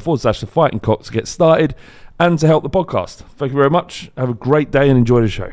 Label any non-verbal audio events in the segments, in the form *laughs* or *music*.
forward slash the fighting cock to get started and to help the podcast. Thank you very much. Have a great day and enjoy the show.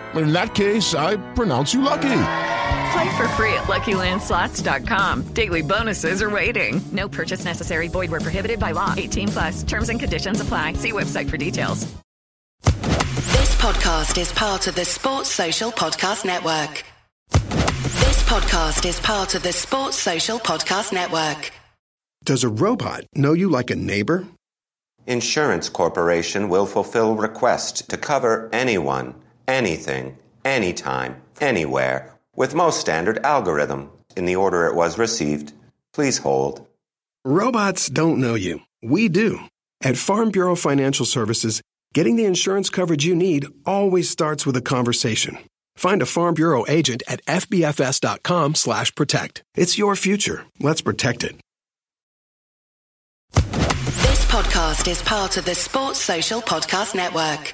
In that case, I pronounce you lucky. Play for free at LuckyLandSlots.com. Daily bonuses are waiting. No purchase necessary. Void where prohibited by law. 18 plus. Terms and conditions apply. See website for details. This podcast is part of the Sports Social Podcast Network. This podcast is part of the Sports Social Podcast Network. Does a robot know you like a neighbor? Insurance Corporation will fulfill request to cover anyone, anything, anytime, anywhere with most standard algorithm in the order it was received. Please hold. Robots don't know you. We do. At Farm Bureau Financial Services, getting the insurance coverage you need always starts with a conversation. Find a Farm Bureau agent at fbfs.com slash protect. It's your future. Let's protect it. This podcast is part of the Sports Social Podcast Network.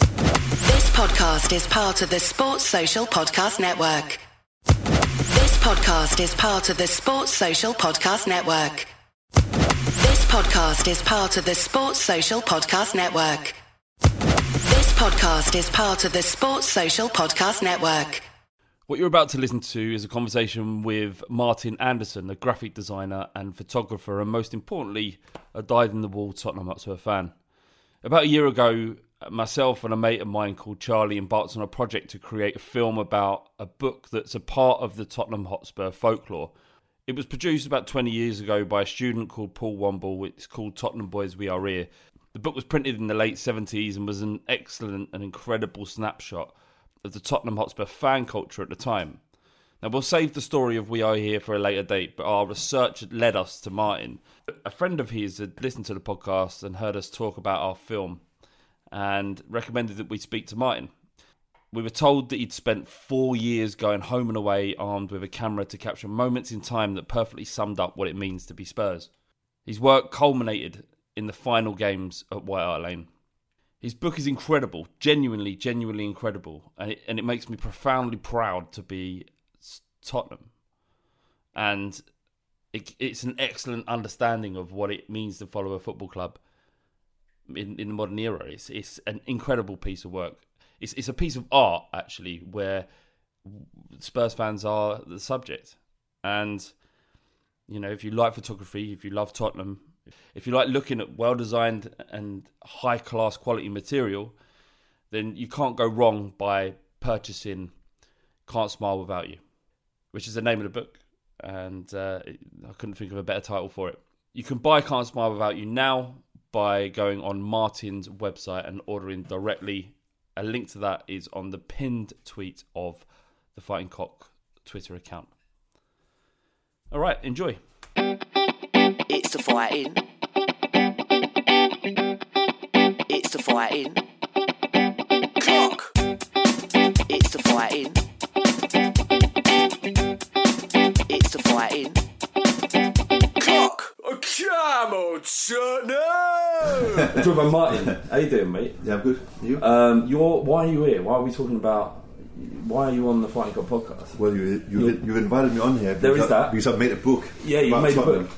This podcast is part of the Sports Social Podcast Network. This podcast is part of the Sports Social Podcast Network. This podcast is part of the Sports Social Podcast Network. This podcast is part of the Sports Social Podcast Network. What you're about to listen to is a conversation with Martin Anderson, a graphic designer and photographer, and most importantly, a dyed in the wall Tottenham Hotspur fan. About a year ago, myself and a mate of mine called Charlie embarked on a project to create a film about a book that's a part of the Tottenham Hotspur folklore. It was produced about 20 years ago by a student called Paul Womble. It's called Tottenham Boys We Are Here. The book was printed in the late 70s and was an excellent and incredible snapshot of the Tottenham Hotspur fan culture at the time. Now, we'll save the story of We Are Here for a later date, but our research led us to Martin. A friend of his had listened to the podcast and heard us talk about our film and recommended that we speak to Martin. We were told that he'd spent four years going home and away armed with a camera to capture moments in time that perfectly summed up what it means to be Spurs. His work culminated in the final games at White Hart Lane. His book is incredible, genuinely, genuinely incredible, and it, and it makes me profoundly proud to be Tottenham. And it, it's an excellent understanding of what it means to follow a football club in, in the modern era. It's, it's an incredible piece of work. It's, it's a piece of art, actually, where Spurs fans are the subject. And, you know, if you like photography, if you love Tottenham, if you like looking at well designed and high class quality material, then you can't go wrong by purchasing Can't Smile Without You, which is the name of the book. And uh, I couldn't think of a better title for it. You can buy Can't Smile Without You now by going on Martin's website and ordering directly. A link to that is on the pinned tweet of the Fighting Cock Twitter account. All right, enjoy. It's the fighting. It's the fighting. I'm talking about Martin. How you doing, mate? Yeah, I'm good. You? Um, you're. Why are you here? Why are we talking about? Why are you on the Fighting Cock podcast? well, you, you've, you're- you've invited me on here. There because, is that. Because I've made a book. Yeah, you about made a book.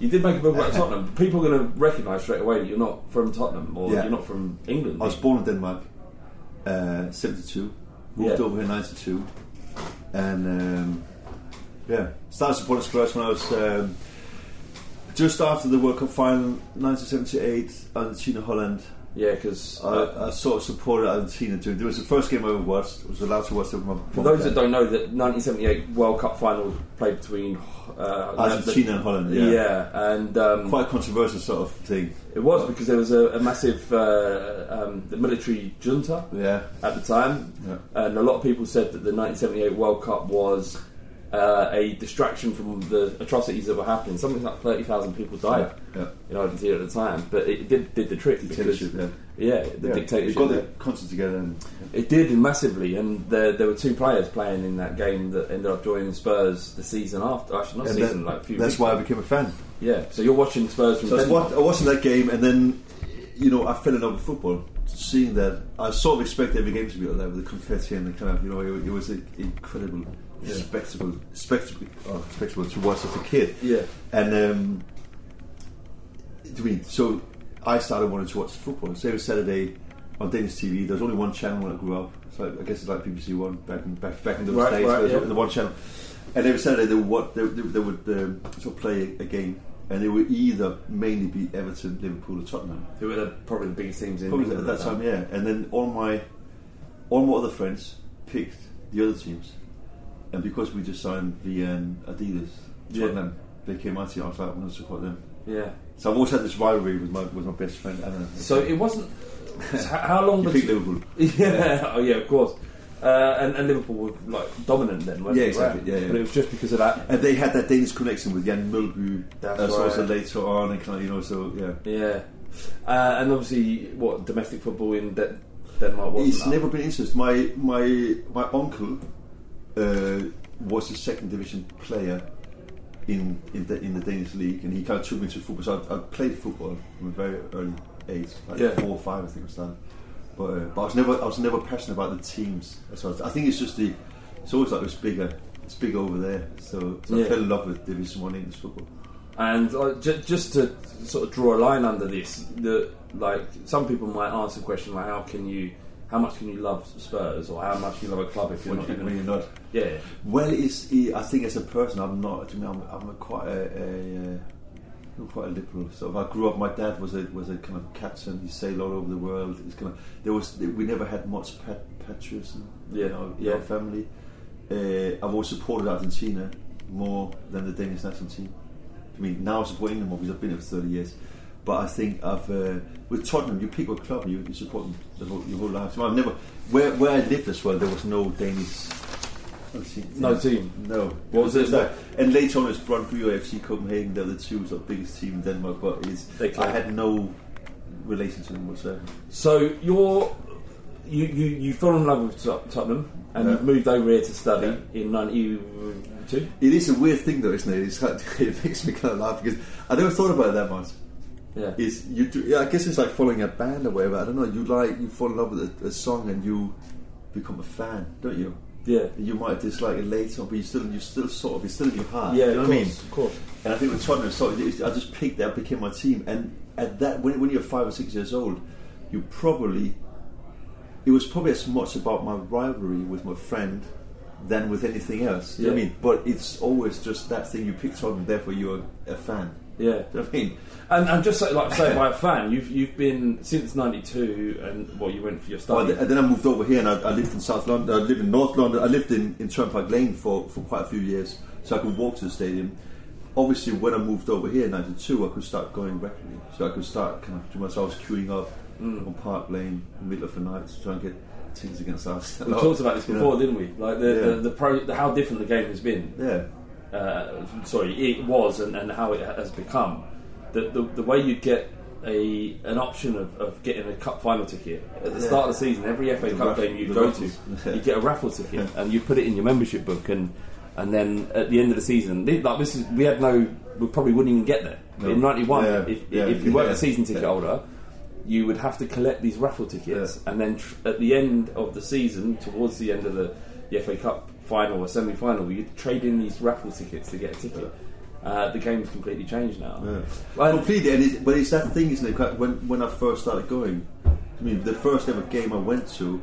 You did make a book about *laughs* Tottenham. People are going to recognise straight away that you're not from Tottenham or Yeah. you're not from England. I was born in Denmark, uh, 72. Moved Yeah. over here in 92. And, um, yeah, started supporting Spurs when I was um, just after the World Cup final, 1978, Argentina, Holland. yeah, because I, I sort of supported Argentina too. It was the first game I ever watched. I was allowed to watch it for those that don't know, that 1978 World Cup final played between uh, Argentina and Holland, yeah. yeah, and um, Quite a controversial sort of thing. it was because there was a, a massive uh, um, the military junta Yeah. at the time, Yeah. and a lot of people said that the 1978 World Cup was uh, a distraction from the atrocities that were happening. Something like 30,000 people died Yeah. in Argentina at the time, but it did did the trick. because- Dictatorship, yeah. yeah, the Yeah, dictatorship. It got the country together and It did massively, and there, there were two players playing in that game that ended up joining Spurs the season after. Actually, not and season, that- like a few. that's why I became a fan. Yeah, so you're watching Spurs from So I was, Denmark. I was watching that game, and then you know I fell in love with football. Seeing that, I sort of expected every game to be like that with the confetti and the kind of you know it, it was an incredible spectacle, spectacle, oh, spectacle to watch as a kid. Yeah. and um, I mean, so I started wanting to watch football. So every Saturday on Danish TV, there was only one channel when I grew up. So I guess it's like BBC One back in back, back in those Right, days. right, yeah. the one channel, and every Saturday they would what they, they, they would um, sort of play a game, and they would either mainly be Everton, Liverpool, or Tottenham. Who were the, probably the biggest teams in Probably England at that time, yeah. And then all my all my other friends picked the other teams, and because we just signed the and Ardiles, Yeah. Tottenham became my team. I was like, I'm going to support them. Yeah. So I've always had this rivalry with my with my best friend Anna. So it wasn't. *laughs* how, long you was picked Liverpool. *laughs* Yeah, oh yeah, of course. Uh, and, and Liverpool were like dominant then, weren't Yeah, they? exactly, yeah, yeah. But it was just because of that. And they had that Danish connection with Jan Mølby. That's That's right. also later on, and kind of, you know, so yeah. Yeah, uh, and obviously, what domestic football in De- Denmark wasn't. It's never been interested. My my my uncle uh, was a second division player in in the, in the Danish league, and he kind of took me to football. So I, I played football from a very early age, like Yeah. four or five, I think I started. But, uh, but I was never I was never passionate about the teams. So I think it's just the it's always like it's bigger. It's bigger over there. So, so Yeah. I fell in love with Division One English football. And uh, j- just to sort of draw a line under this, the like some people might ask the question like, how can you, how much can you love Spurs, or how much can you love a club if you're When, not even when you're not. Yeah, Well, it's, I think as a person, I'm not. I mean, I'm, I'm a quite a, a, uh, I'm quite a liberal. So if I grew up. My dad was a was a kind of captain. He sailed all over the world. It's kind of there was we never had much pat, patriotism. Yeah, in our, yeah. our family. Uh, I've always supported Argentina more than the Danish national team. I mean, now I support England more because I've been here for 30 years. But I think I've uh, with Tottenham, you pick a club and you, you support them the whole, your whole life. So I've never where where I lived as well. There was no Danish. team. No team? No. What was it? Like, and later on, it's Brøndby or FC Copenhagen. They're the two sort of biggest team in Denmark. But it's, I had no relation to them whatsoever. So you're you you you fell in love with Tottenham, and Yeah. you've moved over here to study in '92. It is a weird thing, though, isn't it? It's like, *laughs* it makes me kind of laugh because I never thought about it that much. Yeah. Is you do? Yeah, I guess it's like following a band or whatever. I don't know. You like you fall in love with a, a song and you become a fan, don't you? Yeah. You might dislike it later, but you still you still sort of it's still in your heart. Yeah, you know what I mean? course, of course. And I think with Tottenham, so I just picked that became my team. And at that, when, when you're five or six years old, you probably it was probably as much about my rivalry with my friend than with anything else. You know what I mean? But it's always just that thing you picked Tottenham, therefore you're a fan. Yeah. Do you know what I mean? And, and just so, like say, by a fan, you've you've been since '92, and well, you went for your start. Well, and then I moved over here, and I, I lived in South London. I lived in North London. I lived in, in Turnpike Lane for, for quite a few years, so I could walk to the stadium. Obviously, when I moved over here in '92, I could start going regularly, so I could start kind of doing myself. Queuing up Mm. on Park Lane in the middle of the night to try and get tickets against us. we talked about this *laughs* before, didn't we? Like the, Yeah. the, the pro, the, how different the game has been. Yeah. Uh, sorry, it was, and, and how it has become. The, the the way you'd get a an option of, of getting a cup final ticket at the Yeah. start of the season, every FA The Cup raffle- game you go raffles. to, *laughs* you get a raffle ticket, and you put it in your membership book, and and then at the end of the season, like this is we had no, we probably wouldn't even get there No. in '91. Yeah. If, Yeah. if you weren't a season ticket holder. You would have to collect these raffle tickets, and then tr- at the end of the season, towards the end of the, the FA Cup final or semi-final, you'd trade in these raffle tickets to get a ticket. Uh, the game's completely changed now. Yeah. Well, Completely, and it's, but it's that thing, isn't it? When when I first started going, I mean, the first ever game I went to,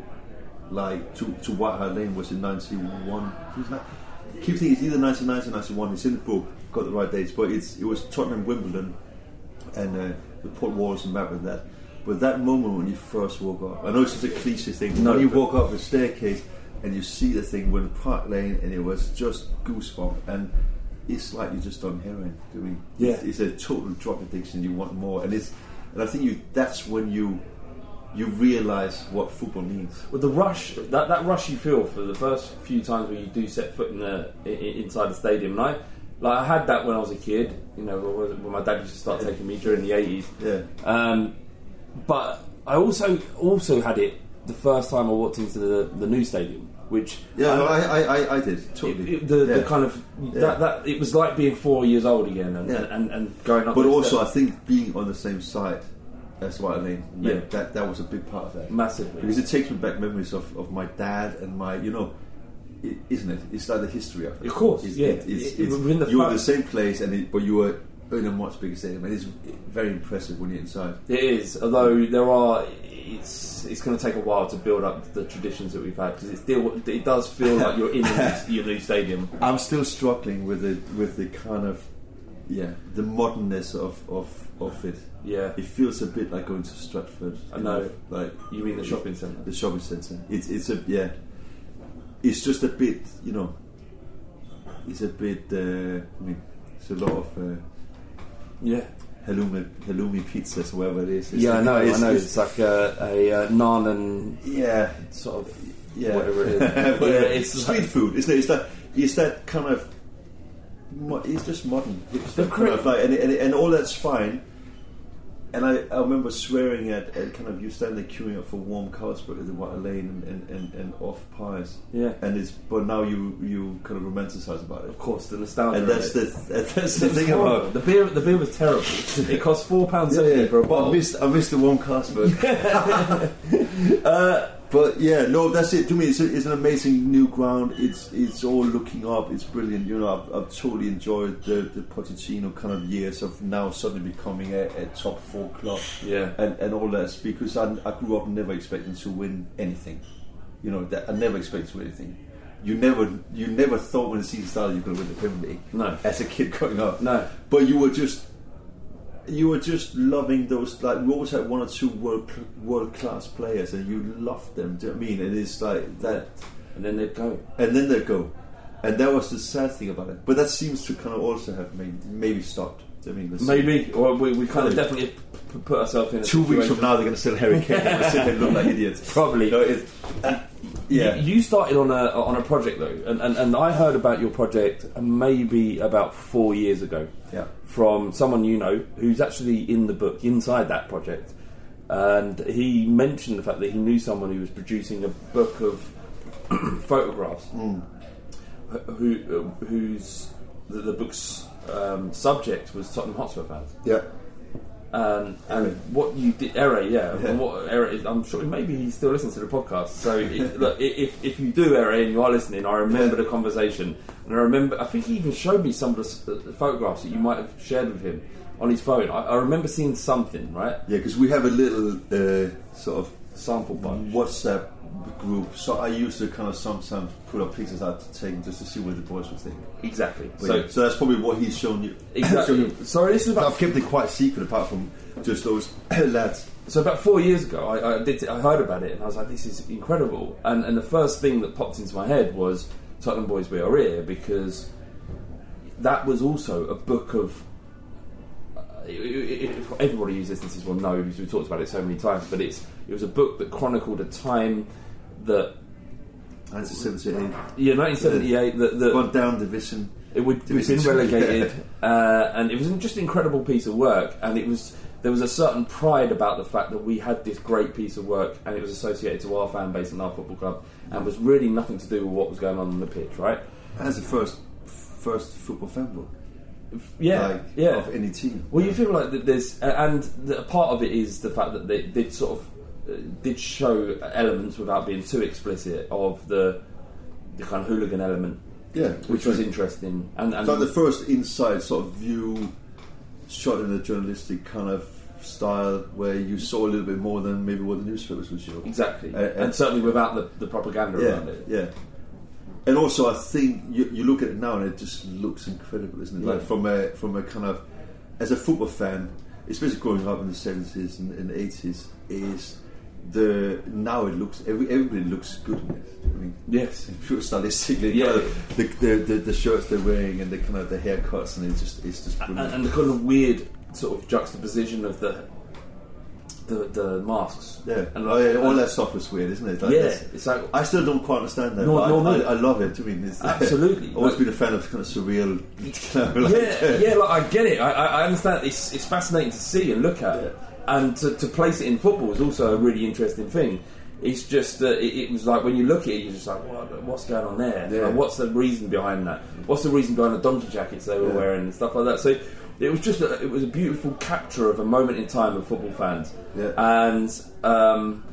like to to White Hart Lane, was in '91. Keep thinking it's either 1990 or 91. It's in the book. Got the right dates, but it's it was Tottenham Wimbledon, and uh, the Port Walls and and that. But that moment when you first woke up, I know it's just a cliche thing. but No, when you walk up the staircase and you see the thing when Park Lane, and it was just goosebump and. It's like you just done heroin. Do you mean? Yeah. It's, it's a total drug addiction. You want more, and it's, and I think you. That's when you, you realise what football means. with the rush, that, that rush you feel for the first few times when you do set foot in the i- i- inside the stadium, and I, like I had that when I was a kid. You know, when my dad used to start taking me during the eighties. Yeah. Um, but I also also had it the first time I walked into the the new stadium, which Yeah, I- no, I, I, I, I did totally. it- the, the Yeah. kind of Yeah. that, that it was like being four years old again and, Yeah. and, and going up. But also, I think being on the same side as White Hart Lane, Yeah. that that was a big part of that. Massively. because it takes me back memories of, of my dad and my, you know, is isn't it? It's like the history of it. Of course, It's- yeah. it- it's, It- it's, the you were in the same place, and it, but you were in a much bigger stadium, and it's very impressive when you're inside. It is, although there are. It's it's going to take a while to build up the traditions that we've had because it still it does feel like you're in a *laughs* your new stadium. I'm still struggling with the with the kind of yeah the modernness of of, of it. Yeah. it feels a bit like going to Stratford. I know. Like You mean the shopping centre? The shopping centre. It's it's a yeah. It's just a bit you know. It's a bit. Uh, I mean, it's a lot of. Uh, Yeah. Halloumi, halloumi pizzas, or whatever it is. It's yeah, I like- know. I it's- know. it's- It's like a, a, uh naan and Yeah, sort of yeah, whatever it is. *laughs* Whatever. yeah, it's street like- food. It's, it's that. It's that kind of. It's just modern. It's The that kind of like, and, and, and all that's fine. And I, I remember swearing at, at kind of you stand there queuing up for warm Carlsberg at the White Lane and, and, and, and off pies. Yeah. And it's but now you you kind of romanticize about it. Of course, the nostalgia. And that's the *laughs* that's the It's thing horrible. about the beer. The beer was terrible. It cost four pounds Yeah, yeah. for a bottle. I missed, I missed the warm Carlsberg. *laughs* *laughs* uh, but yeah, no, that's it. To me, it's, a, it's an amazing new ground. It's it's all looking up. It's brilliant. You know, I've, I've totally enjoyed the the Pochettino kind of years of now suddenly becoming a, a top four club. Yeah. and and all that because I, I grew up never expecting to win anything. You know, that I never expected to win anything. You never, you never thought when the season started you could win the Premier League. No. as a kid growing up. No. but you were just you were just loving those. Like we always had one or two world world class players, and you loved them. Do you know what I mean? And it's like that, and then they'd go, and then they go, and that was the sad thing about it. But that seems to kind of also have maybe, maybe stopped. Do you know what I mean? Maybe, or we, we kind of definitely p- put ourselves in a Two weeks from now, they're going to sell Harry Kane and we'll sit there and look like idiots. Probably. You know, uh, yeah. You, you started on a on a project though, and, and, and I heard about your project maybe about four years ago. Yeah. From someone you know who's actually in the book inside that project, and he mentioned the fact that he knew someone who was producing a book of *clears throat* photographs, Mm. who whose the, the book's um, subject was Tottenham Hotspur fans. Yeah. Um, and what you did, Ere, yeah, and what Ere, is- I'm sure maybe he still listens to the podcast. So it, *laughs* look, if if you do Ere and you are listening, I remember the conversation, and I remember I think he even showed me some of the, the photographs that you might have shared with him on his phone. I, I remember seeing something, right? Yeah, because we have a little uh, sort of sample bunch WhatsApp group. So I used to kind of sometimes put up pictures out to take just to see what the boys would think. Exactly. So- yeah, so that's probably what he's shown you. Exactly. *laughs* shown you. Sorry, this is about- I've kept it quite secret apart from just those *clears throat* lads. So about four years ago, I, I did. I heard about it, and I was like, "This is incredible." And and the first thing that popped into my head was Tottenham Boys We Are Here because that was also a book of. uh, Everybody who's listened to this will know because we've talked about it so many times. But it's it was a book that chronicled a time that 1978. yeah, 1978. That, that Gone down division. It would, Division been relegated, yeah. *laughs* uh, and it was just an incredible piece of work. And it was there was a certain pride about the fact that we had this great piece of work, and it was associated to our fan base and our football club, and was really nothing to do with what was going on on the pitch, right? As the first first football fan book. Yeah, Like, yeah. Of any team. Well, you feel like there's, and the, a part of it is the fact that they did sort of did show elements without being too explicit of the the kind of hooligan element, Yeah, which was interesting. And, and so the first inside sort of view, shot in a journalistic kind of style, where you saw a little bit more than maybe what the newspapers would show. Exactly, Uh, and certainly without the, the propaganda yeah, around it. yeah. And also, I think you, you look at it now and it just looks incredible, isn't it? Like from a from a kind of as a football fan, especially growing up in the seventies and, and eighties, is the now it looks every, everybody looks good in it. I mean, yes, pure stylistically, Yeah. kind of the, the, the the shirts they're wearing and the kind of the haircuts and it's just it's just and, brilliant. and the kind of weird sort of juxtaposition of the the, the masks. Yeah, and oh, yeah, all that stuff was weird, isn't it? Like, Yeah, it's like I still don't quite understand that. No, but no, I, no. I, I love it. I mean, it's, *laughs* Absolutely. always Like- been a fan of kind of surreal. *laughs* Like, yeah, yeah, like I get it. I, I understand. It's it's fascinating to see and look at, and to, to place it in football is also a really interesting thing. It's just that it, it was like when you look at it, you're just like, what, what's going on there? Yeah. Like, what's the reason behind that? What's the reason behind the donkey jackets they were Yeah. wearing and stuff like that? So it was just a, it was a beautiful capture of a moment in time of football fans. Yeah. And um,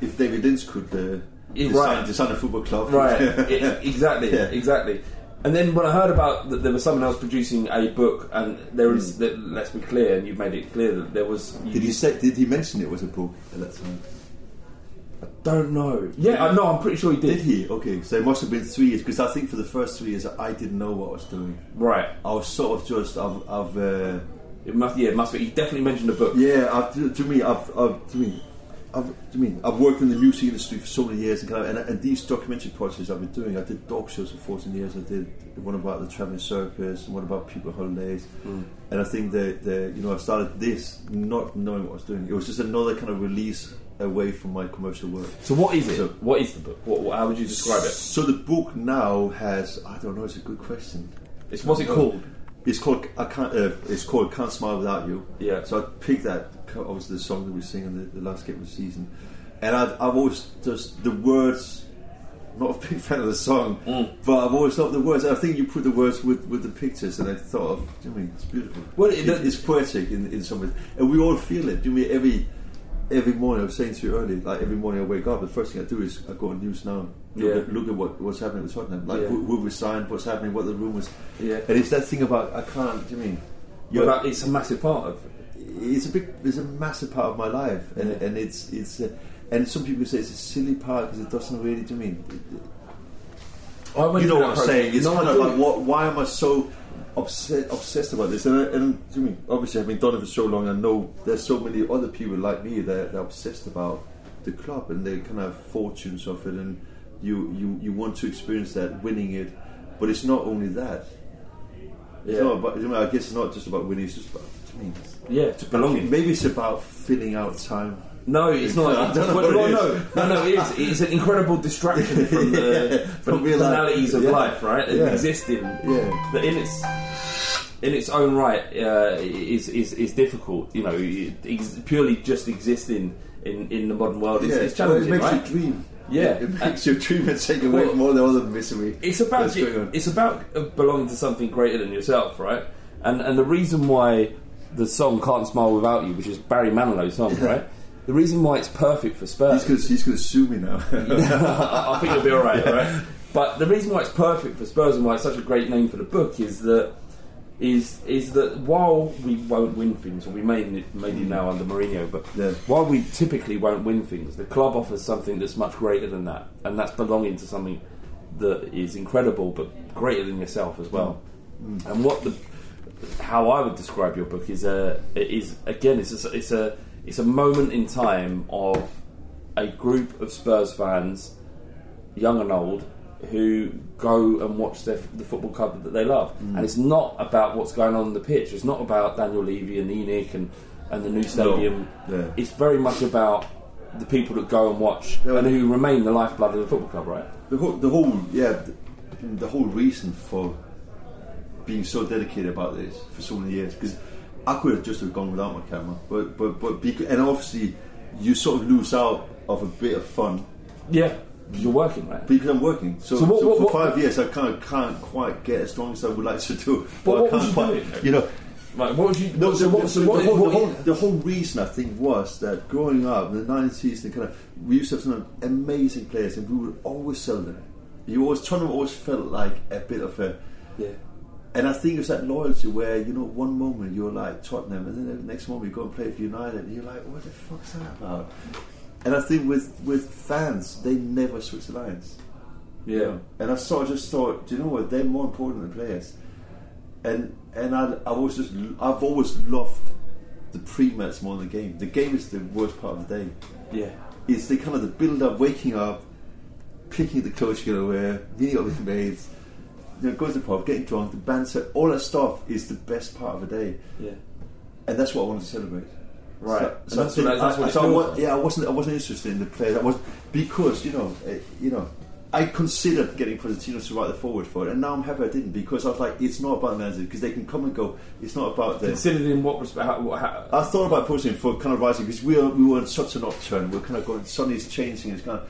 if David Lynch could uh, design, right. design a football club, Right, *laughs* I- exactly, exactly. And then when I heard about that there was someone else producing a book, and there is, that, let's be clear, and you've made it clear that there was. Hmm. Did he say? Did he mention it was a book at that time? I don't know. Yeah, I know. I'm pretty sure he did. Did he? Okay, so it must have been three years because I think for the first three years I didn't know what I was doing. Right. I was sort of just I've, I've uh, It must. Yeah, it must be. He definitely mentioned a book. yeah. I've, to, to me, I've, I've to me. I've, to me, I've worked in the music industry for so many years, and, kind of, and, and these documentary projects I've been doing. I did dog shows for 14 years. I did one about the traveling circus, and one about people holidays. Mm. And I think that the, you know I started this not knowing what I was doing. It was just another kind of release away from my commercial work. So what is it? So- what is the book? What, how would you describe it? So the book now has I don't know. It's a good question. It's what's it called? It's called I can't. Uh, it's called Can't Smile Without You. Yeah. So I picked that. Obviously, the song that we sing in the, the last game of the season, and I'd, I've always just the words. I'm not a big *laughs* fan of the song, Mm. but I've always loved the words. I think you put the words with, with the pictures, and I thought of. I mean, it's beautiful. Well, it, it- it's poetic in, in some ways, and we all feel it. Do you mean every every morning? I was saying to you earlier, like every morning I wake up, the first thing I do is I go on news now. Look, Yeah. at, look at what, what's happening with Tottenham, like Yeah. who, who we signed, what's happening, what the rumours. Yeah. And it's that thing about I can't. Do you mean? Well, that- it's a massive part of. It's a big. It's a massive part of my life, and Yeah. and it's it's. Uh, and some people say it's a silly part because it doesn't really. Do you mean? I went you know what I'm saying? It's No, kind of like, what, why am I so obsessed obsessed about this? And, I- and do you mean? Obviously, I've been done it for so long. I know there's so many other people like me that are obsessed about the club and the kind of fortunes of it, and you you you want to experience that, winning it. But it's not only that. It's Yeah. not about, I guess it's not just about winning. It's just about. I mean, Yeah, to belonging. Maybe it's about filling out time. No, it's not. *laughs* I don't know Well, what well, it no, no, no. It is. It's an incredible distraction from the *laughs* Yeah, from from real life. banalities of Yeah. life, right? And Yeah. existing. Yeah. That in its in its own right uh, is, is is difficult. You know, ex- purely just existing in, in the modern world is, Yeah, is challenging, well, it makes right? you dream. Yeah. it makes your dream and take away Well, from all the other misery. It's about that's going on. it's about belonging to something greater than yourself, right? And and the reason why the song "Can't Smile Without You," which is Barry Manilow's song, right? The reason why it's perfect for Spurs. He's gonna, he's gonna sue me now. *laughs* I think it'll be all right, right? But the reason why it's perfect for Spurs and why it's such a great name for the book is that is is that while we won't win things, or we may maybe now under Mourinho, but Yeah. while we typically won't win things, the club offers something that's much greater than that, and that's belonging to something that is incredible, but greater than yourself as well. Mm. And what the how I would describe your book is a is again it's a, it's a it's a moment in time of a group of Spurs fans, young and old, who go and watch their, the football club that they love. Mm. And it's not about what's going on in the pitch. It's not about Daniel Levy and ENIC and, and the new stadium. Yeah. It's very much about the people that go and watch Yeah. and who remain the lifeblood of the football club, right? the whole, the whole, yeah, the, the whole reason for being so dedicated about this for so many years because I could have just have gone without my camera, but but but because, and obviously you sort of lose out of a bit of fun Yeah, you're working, right? because I'm working. So, So what- so what- for what- five years, I kind of can't quite get as strong as I would like to do. But I what was can't you quite, doing? You know, Like, what would you? no, so the, what, the- so the whole, the, whole, the whole reason I think was that growing up in the 90s, and kind of we used to have some amazing players, and we would always sell them. You always, Tottenham always felt like a bit of a yeah. And I think it's that loyalty where you know one moment you're like Tottenham, and then the next moment you go and play for United, and you're like, what the fuck's that about? And I think with with fans, they never switch the lines. Yeah. You know? And I sort of just thought, do you know what? They're more important than players. And and I I was just I've always loved the pre-match more than the game. The game is the worst part of the day. Yeah. It's the kind of the build up, waking up, picking the clothes you're gonna wear, meeting up with your mates, you know, going to the pub, getting drunk, the banter, all that stuff is the best part of the day, Yeah. and that's what I wanted to celebrate. Right. So, so that's I think what- that's I- what it so I feels wa- like. yeah, I wasn't. I wasn't interested in the players. I was because you know, uh, you know, I considered getting Pochettino to write the foreword for it, and now I'm happy I didn't because I was like, it's not about the manager because they can come and go. It's not about the. Considered in what respect? How, how, I thought about pushing for kind of rising because we were we were in such an upturn. We're kind of going. Suddenly it's changing. It's kind of,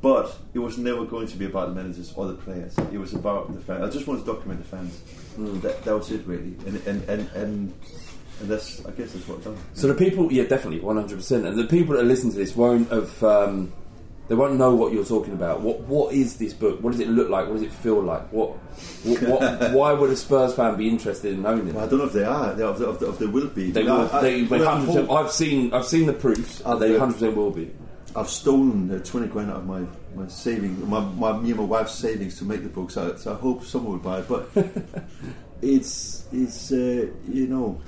but it was never going to be about the managers or the players. It was about the fans. I just wanted to document the fans. Hmm. That, that was it really, and and and and, and that's I guess that's what I've done. So the people, yeah, definitely, one hundred percent. And the people that listen to this won't have, um, they won't know what you're talking about. What What is this book? What does it look like? What does it feel like? What, what, what *laughs* Why would a Spurs fan be interested in owning Well, I don't know if they are. They, if, they, if, they, will be. They I- will. I- They, I 100%, hope- I've seen, I've seen the proofs. They uh, hundred percent will be. I've stolen uh, twenty grand out of my my saving, my, my me and my wife's savings to make the book. So, so I hope someone will buy it. But *laughs* it's it's uh, you know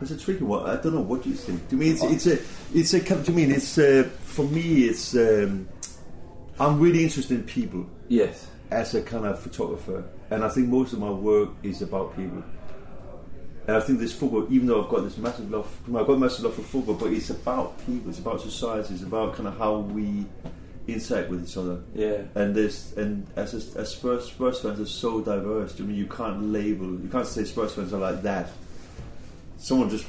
it's a tricky one. I don't know. What do you think? To me, it's it's a it's a kind of- to me it's uh, for me it's um, I'm really interested in people Yes. as a kind of photographer, and I think most of my work is about people. And I think this football, even though I've got this massive love, I've got massive love for football, but it's about people, it's about society, it's about kind of how we interact with each other. Yeah. And this, and as a, as Spurs, Spurs fans are so diverse. I mean, you can't label, you can't say Spurs fans are like that. Someone just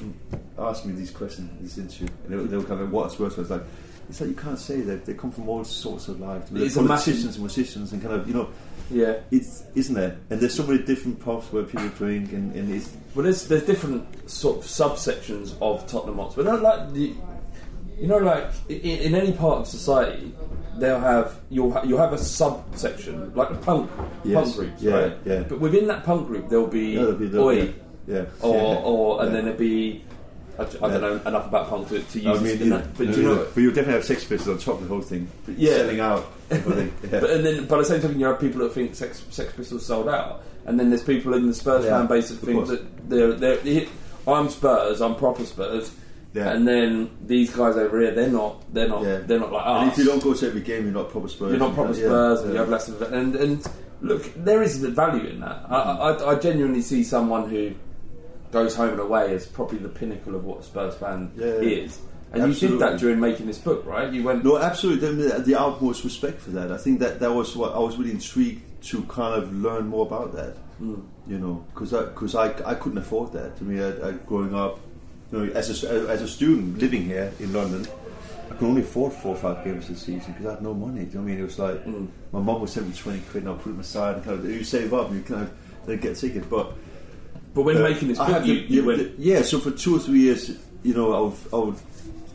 asked me these questions this interview, and they were, they were kind of what are Spurs fans like. It's like you can't say that they come from all sorts of lives. I mean, It's they're a massive- politicians and musicians and kind of you know Yeah. it's isn't there? And there's so many different pubs where people drink, and, and it's Well, there's there's different sort of subsections of Tottenham Hotspur. Not like the, you know, like in, in any part of society, they'll have you'll ha- you'll have a subsection like a punk Yes, punk groups, yeah, right? yeah. But within that punk group, there'll be, Yeah, there'll be- oi, be- yeah. or or and Yeah. then there'll be. I, I Yeah. don't know enough about punk to, to use I mean, in you, but no, do you no, know? but you definitely have Sex Pistols on top of the whole thing, Yeah. selling out. *laughs* But yeah. But and then, by the same token, you have people that think Sex, Sex Pistols sold out, and then there's people in the Spurs Yeah, fan base that of think course. that they're, they're I'm Spurs, I'm proper Spurs, Yeah. and then these guys over here, they're not, they're not, Yeah. they're not like us. and if you don't go to every game, you're not proper Spurs. You're not proper Spurs, yeah. and you have less of it. And and look, there is a value in that. I, I, I genuinely see someone who goes home and away is probably the pinnacle of what a Spurs fan Yeah, is. And you did that during making this book, right? You went, No, absolutely. The, utmost respect for that. I think that that was what I was really intrigued to kind of learn more about that. Hmm. You know, because I, cause I, I couldn't afford that. To me, I, I, growing up, you know, as a, as a student living here in London, I could only afford four or five games a season because I had no money. Do you know I mean? It was like Hmm. my mum would send me twenty quid, and I'll put them aside, and kind of you save up, and you kind of then get a ticket. But But when Uh, making this book, you, you yeah, went. yeah. So for two or three years, you know, I would, I would,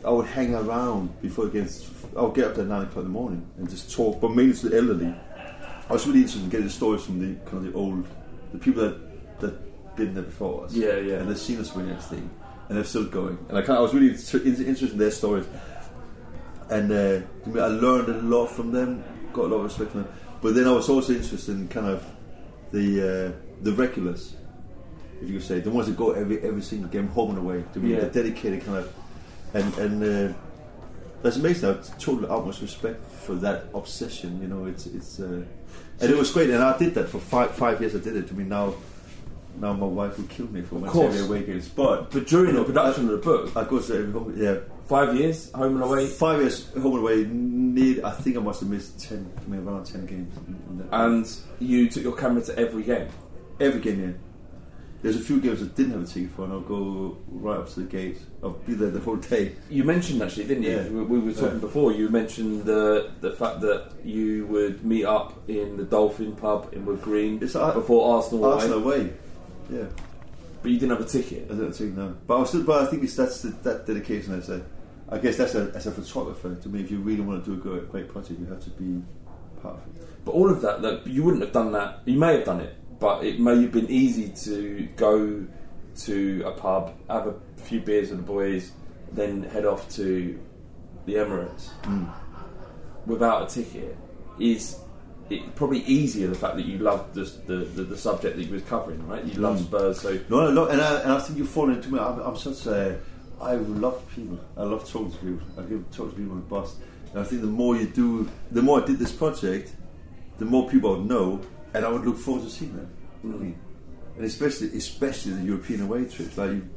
I would hang around before against. I would get up at nine o'clock in the morning and just talk, but mainly to the elderly. I was really interested in getting the stories from the kind of the old, the people that that been there before us. Yeah, yeah. And they've seen us win everything, and they're still going. And I, kind of, I was really inter- interested in their stories, and uh, I learned a lot from them. Got a lot of respect for them. But then I was also interested in kind of the uh, the regulars, if you say, the ones that go every every single game, home and away. To me, Yeah. the dedicated kind of, and and uh, that's amazing. I have total utmost respect for that obsession. You know, it's it's, uh, and it was great. And I did that for five five years. I did it. I mean, now now my wife would kill me for my course. away games. But But during the production of the book, I go to every home. Yeah, five years, home and away, five years home and away. Need I think I must have missed ten, I mean, around ten games. in- in that. and you took your camera to every game. Every game, yeah. There's a few games I didn't have a ticket for, and I'll go right up to the gate. I'll be there the whole day. You mentioned actually, didn't you? Yeah. We, we were talking Yeah. before. You mentioned the the fact that you would meet up in the Dolphin pub in Wood Green It's like- before Arsenal, away, Arsenal away. Yeah, but you didn't have a ticket. I don't think no. But I was still, but I think it's that's the, that dedication. I say, I guess that's a, as a photographer to me. If you really want to do a great, project, you have to be part of it. But all of that, that you wouldn't have done that. You may have done it, but it may have been easy to go to a pub, have a few beers with the boys, then head off to the Emirates hmm. without a ticket. Is it probably easier the fact that you loved the the, the, subject that you was covering, right? You love hmm. Spurs, so No, love, and I, and I think you fall into me. I'm, I'm such a. I love people. I love talking to people. I give talk to people on the bus. And I think the more you do, the more I did this project, the more people I know, and I would look forward to seeing them. You know what I mean? And especially, especially the European away trips, like you,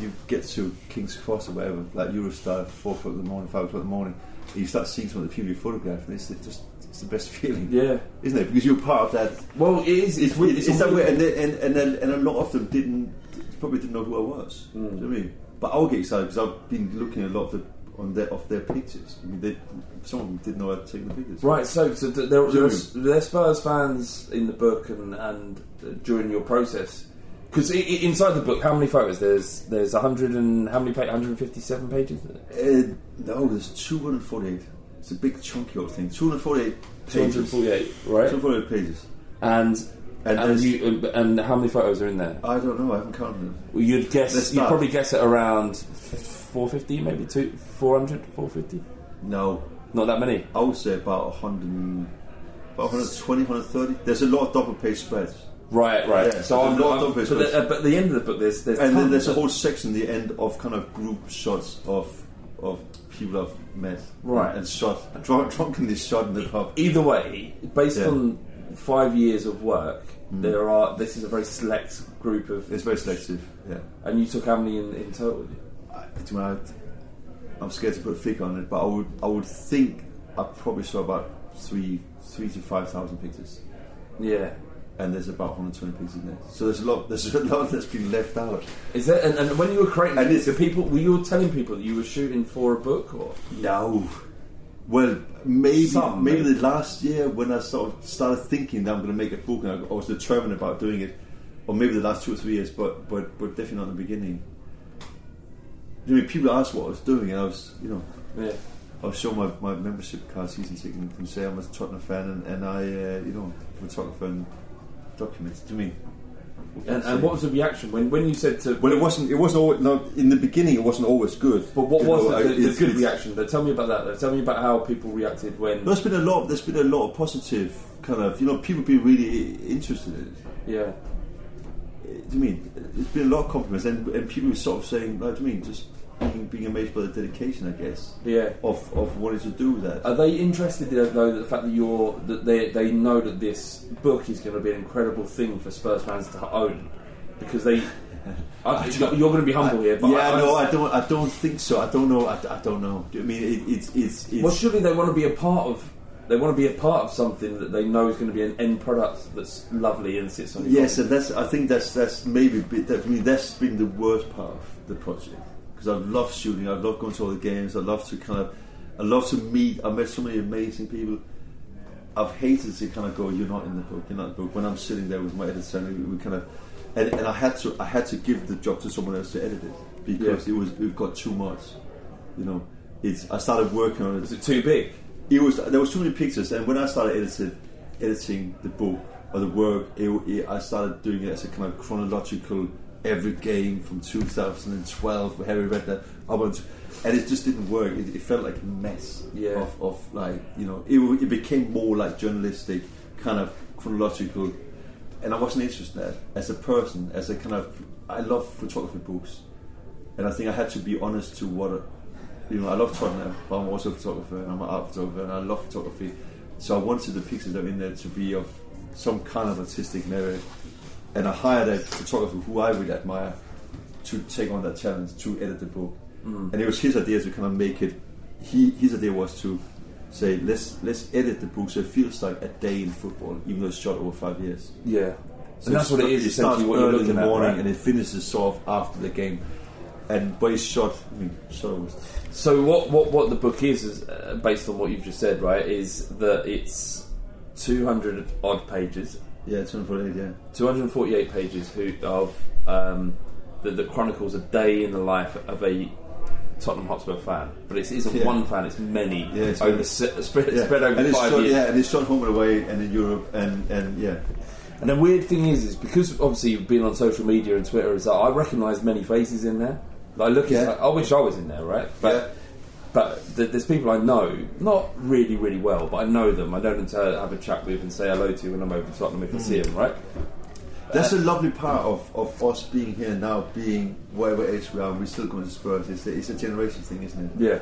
you get to King's Cross or whatever, like Eurostar, four o'clock in the morning, five o'clock in the morning, and you start seeing some of the people you photograph, and it's just it's the best *laughs* feeling, yeah. isn't it? Because you're part of that Well, it is. It's, it's, weird- it's, it's that way, and, they, and and then, and a lot of them didn't probably didn't know who I was. Mm. Do you know what I mean? But I'll get excited because I've been looking at a lot of the on their of their pictures. I mean, they, some of them didn't know how to take the pictures. Right, so, so th- there, there, are, there are Spurs fans in the book and, and uh, during your process. Because inside the book, how many photos? There's there's 100 and how many pages? 157 pages. Uh, no, there's 248. It's a big chunky old thing. 248 pages. 248, right? 248 pages. And And and, you, and how many photos are in there? I don't know. I haven't counted them. Well, you'd guess Let's you'd start. probably guess it around 450, maybe two, 400, 450. No, Not that many. I would say about 100, about 120, 130. There's a lot of double page spreads. Right, right. Yeah, so there's a I'm, lot I'm- of but, photos. the, uh, but at the end of the book, there's there's and then there's a whole section at the end of kind of group shots of of people I've met, Right. And shot, drunk, *laughs* drunkenly shot in the pub. Either way, based Yeah. On five years of work, mm. there are. This is a very select group of. It's very selective. Yeah, And you took how many in, in total? I, to me, I, I'm scared to put a figure on it, but I would I would think I probably saw about three three to five thousand pictures, Yeah. and there's about 120 pictures in there. So there's a lot there's a lot that's been left out. Is there? And, and when you were creating And this, the it's- people were you telling people that you were shooting for a book or? No. Well, maybe Some, maybe the last year when I sort of started thinking that I'm going to make a book and I, was determined about doing it, or maybe the last two or three years, but but but definitely not in the beginning. I mean, people asked what I was doing, and I was, you know, Yeah. I was showing my, my membership card, season ticket, and say I'm a Tottenham fan, and, and I, uh, you know, photographer and documents to me. And, and what was the reaction when when you said to? Well, it wasn't. It wasn't always. No, in the beginning, it wasn't always good. But what was know, the, the, the good reaction? Though? Tell me about that. Though. Tell me about how people reacted when. There's been a lot. There's been a lot of positive kind of. You know, people being really interested in it. Yeah. Do you mean? There's been a lot of compliments, and, and people were sort of saying, like, do you mean just being, amazed by the dedication, I guess, Yeah. of of wanting to do that. Are they interested though, though the fact that you're that they they know that this book is going to be an incredible thing for Spurs fans to own because they. I, *laughs* you're going to be humble here, but yeah, I, no, I don't. I don't think so. I don't know. I, I don't know. You mean it, it's it's it's well, surely they want to be a part of. They want to be a part of something that they know is going to be an end product that's lovely and sits on. your Yes, phone. and that's. I think that's that's maybe. That, I mean, that's been the worst part of the project because I love shooting. I love going to all the games. I love to kind of. I love to meet. I met so many amazing people. I've hated to kind of go. You're not in the book. You're not in the book. When I'm sitting there with my editor, and we, kind of. and, and I had to I had to give the job to someone else to edit it because it was it got too much. You know, it's I started working on it. Was it too big? It was. There was too many pictures, and when I started editing editing the book or the work, it, it, I started doing it as a kind of chronological every game from 2012 Harry read that. Up until, and it just didn't work. It, it felt like a mess Yeah. of, of like you know it, it became more like journalistic kind of chronological, and I wasn't interested in that. As a person as a kind of I love photography books, and I think I had to be honest to what you know I love Tottenham, but I'm also a photographer and I'm an art photographer and I love photography, so I wanted the pictures that are in there to be of some kind of artistic merit and I hired a photographer who I really admire to take on that challenge to edit the book. Mm. And it was his idea to kind of make it. He his idea was to say let's let's edit the book so it feels like a day in football, even though it's shot over five years. Yeah. So and that's what it is. It starts early in the morning right? and it finishes sort of after the game. And but it's shot. I mean, shot over. So what, what, what the book is, is uh, based on what you've just said, right? Is that it's 200 odd pages. Yeah, 248. Yeah. 248 pages who, of um, that, that chronicles a day in the life of a Tottenham Hotspur fan. But it isn't Yeah. one fan; it's many Yeah, it's over spread, Yeah. spread over and it's five shot, years. Yeah, and it's shot home and away and in Europe and and yeah. And the weird thing is, is because obviously you've been on social media and Twitter, is that I recognise many faces in there. Like, look, Yeah. at, I wish I was in there, right? But but th- there's people I know, not really, really well, but I know them. I know them to have a chat with and say hello to when I'm over to Tottenham if I see Mm. them, right? That's Uh, a lovely part of, of us being here now, being whatever age we are, we're still going to Spurs. It's a, it's a generation thing, isn't it? Yeah.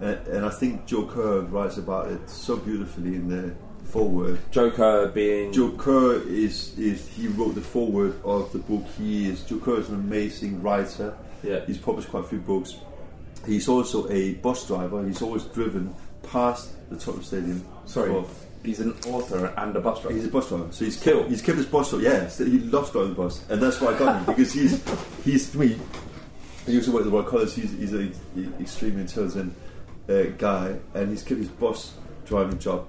And, and I think Joe Kerr writes about it so beautifully in the foreword. Joe Kerr being Joe Kerr is is he wrote the foreword of the book. He is Joe Kerr is an amazing writer. Yeah. He's published quite a few books. He's also a bus driver. He's always driven past the Tottenham Stadium. Sorry, for- he's an author and a bus driver. He's a bus driver, so he's killed. He's kept his bus driver. Yeah, he loves driving the bus, and that's why I got him because he's he's to me. He used to work at the Royal College. He's, he's an extremely intelligent uh, guy, and he's kept his bus driving job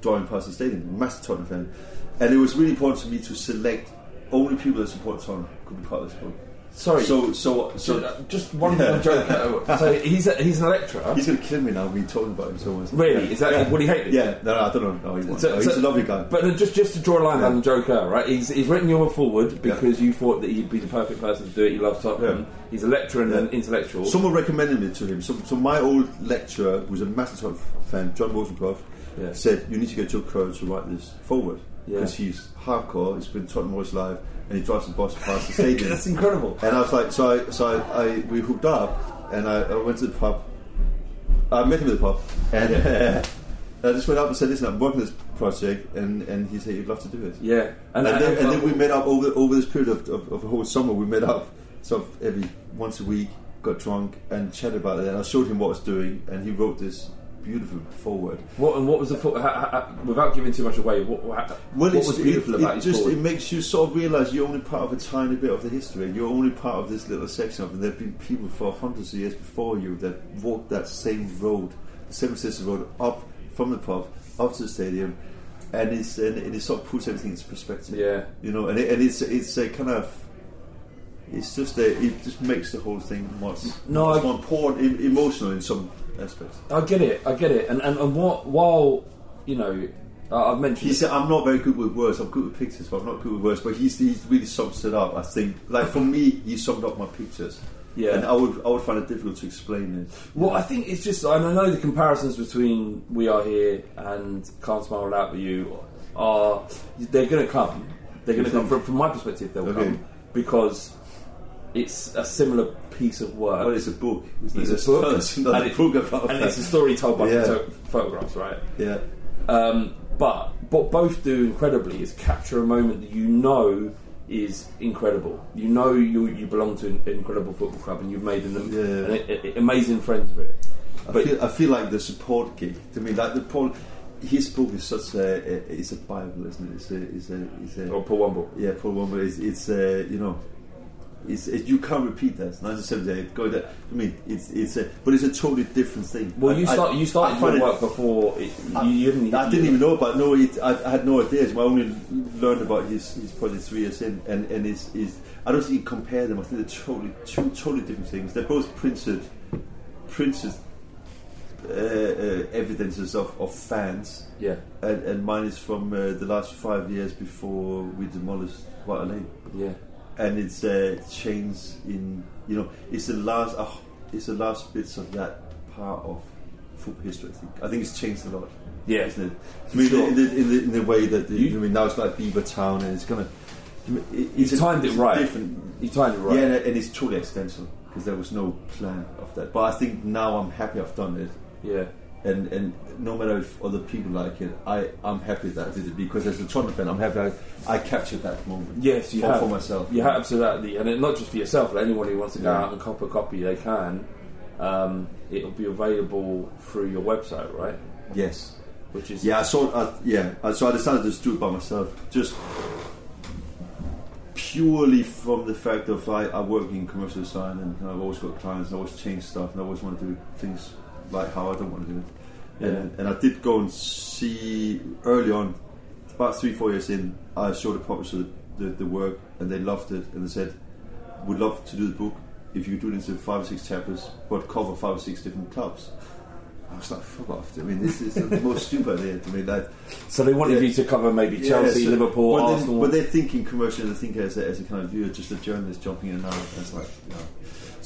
driving past the stadium. Massive Tottenham fan, and it was really important to me to select only people that support Tottenham could be part of this book. Sorry. So so so uh, just one more joke. uh, So he's a, he's an lecturer. He's going to kill me now. Me talking about him so much. Really? Is that- what he hate it? Yeah. No, no, I don't know. No, he won't. So- No, he's so- a lovely guy. But just just to draw a line down Joe Joker, right? He's, he's written you a foreword because you thought that he'd be the perfect person to do it. He loves Tottenham. Yeah. He's a lecturer and Yeah. an intellectual. Someone recommended me to him. So, so my old lecturer, who's a massive Tottenham fan, John Yeah. said you need to get Joe Kerr to write this foreword Yeah. because he's hardcore. He's been Tottenham all his life, and he drives the bus past the *laughs* stadium. That's incredible. And I was like, so I, so I, I we hooked up, and I, I went to the pub. I met him at the pub, and uh, *laughs* I just went up and said, "Listen, I'm working this project," and, and he said, "You'd love to do it." Yeah. and, And- then, and- and then we met up over over this period of, of, of a whole summer. We met up sort of every once a week, got drunk, and chatted about it. And I showed him what I was doing, and he wrote this beautiful foreword. What and what was the fo- ha, ha, without giving too much away? What, what, Well, what was beautiful it, about it just foreword? it makes you sort of realise you're only part of a tiny bit of the history. You're only part of this little section of it. There have been people for hundreds of years before you that walked that same road, the Seven Sisters Road, up from the pub up to the stadium, and it's and it sort of puts everything into perspective. Yeah. you know, and, it, and it's it's a kind of. It's just a, it just makes the whole thing much, No, much I- more important, emotional in some aspects. I get it. I get it. And and, and what while you know. Uh, I've mentioned He said, "I'm not very good with words. I'm good with pictures, but I'm not good with words." But he's, he's really sums it up. I think, like for me, he summed up my pictures. Yeah. and I would I would find it difficult to explain it. Well, I think it's just, and I know the comparisons between We Are Here and Can't Smile Without You are, they're going to come. They're going to come, from, from my perspective, they'll Okay. come because it's a similar piece of work. Well, it's a book. Isn't It's it? a book, and, a it- book and it's a story told by Yeah. photo- photographs, right? Yeah. Um, but what both do incredibly is capture a moment that you know is incredible. You know you you belong to an incredible football club and you've made an, an, a- a- amazing friends with it. I But feel I feel like the support gig to me, like the Paul. His book is such a, a it's a bible, isn't it? It's a it's a it's a or Paul Wumble. Yeah, Paul Wumble. It's it's uh, you know, It's, it, you can't repeat that. 1978. Go there. I mean, it's it's a, but it's a totally different thing. Well, you start. You I started your it- work before. It, you, you didn't. I didn't even know about no. It, I, I had no ideas. I only learned about his, his project three years in, and and his, his I don't think you compare them. I think they're totally two totally different things. They're both printed printed uh, uh, evidences of, of fans. Yeah. and, and mine is from uh, the last five years before we demolished White Lane. Yeah. And it's uh, changed in you know it's the last uh, it's the last bits of that part of football history. I think I think it's changed a lot. Yeah. isn't it? I mean, sure. in, the, in, the, in the way that the, You- I mean now it's like Beavertown and it's gonna. It, it's a- timed it a right. Different, You timed it right. Yeah, and, and it's totally accidental because there was no plan of that. But I think now I'm happy I've done it. Yeah. And and no matter if other people like it, I I'm happy that I did it because as a Tottenham fan, I'm happy I, I captured that moment. Yes, you for, have for myself. You have absolutely, and it, not just for yourself, but anyone who wants to go Yeah. out and cop a copy, they can. Um, it'll be available through your website, right? Yes. Which is Yeah, I saw. Yeah, so I decided to just do it by myself, just purely from the fact of I, I work in commercial design and I've always got clients. and I always change stuff and I always want to do things like how I don't want to do it. And, and I did go and see early on, about three four years in, I showed the publisher the, the work and they loved it and they said, "We'd love to do the book if you do it into five or six chapters, but cover five or six different clubs." I was like, fuck off. I mean, this is the *laughs* most stupid idea to me. That, So they wanted you to cover maybe Chelsea, so- Liverpool, but Arsenal. Then, but they're thinking commercially, they think as a, as a kind of viewer, just a journalist jumping in and out. It's like, you know.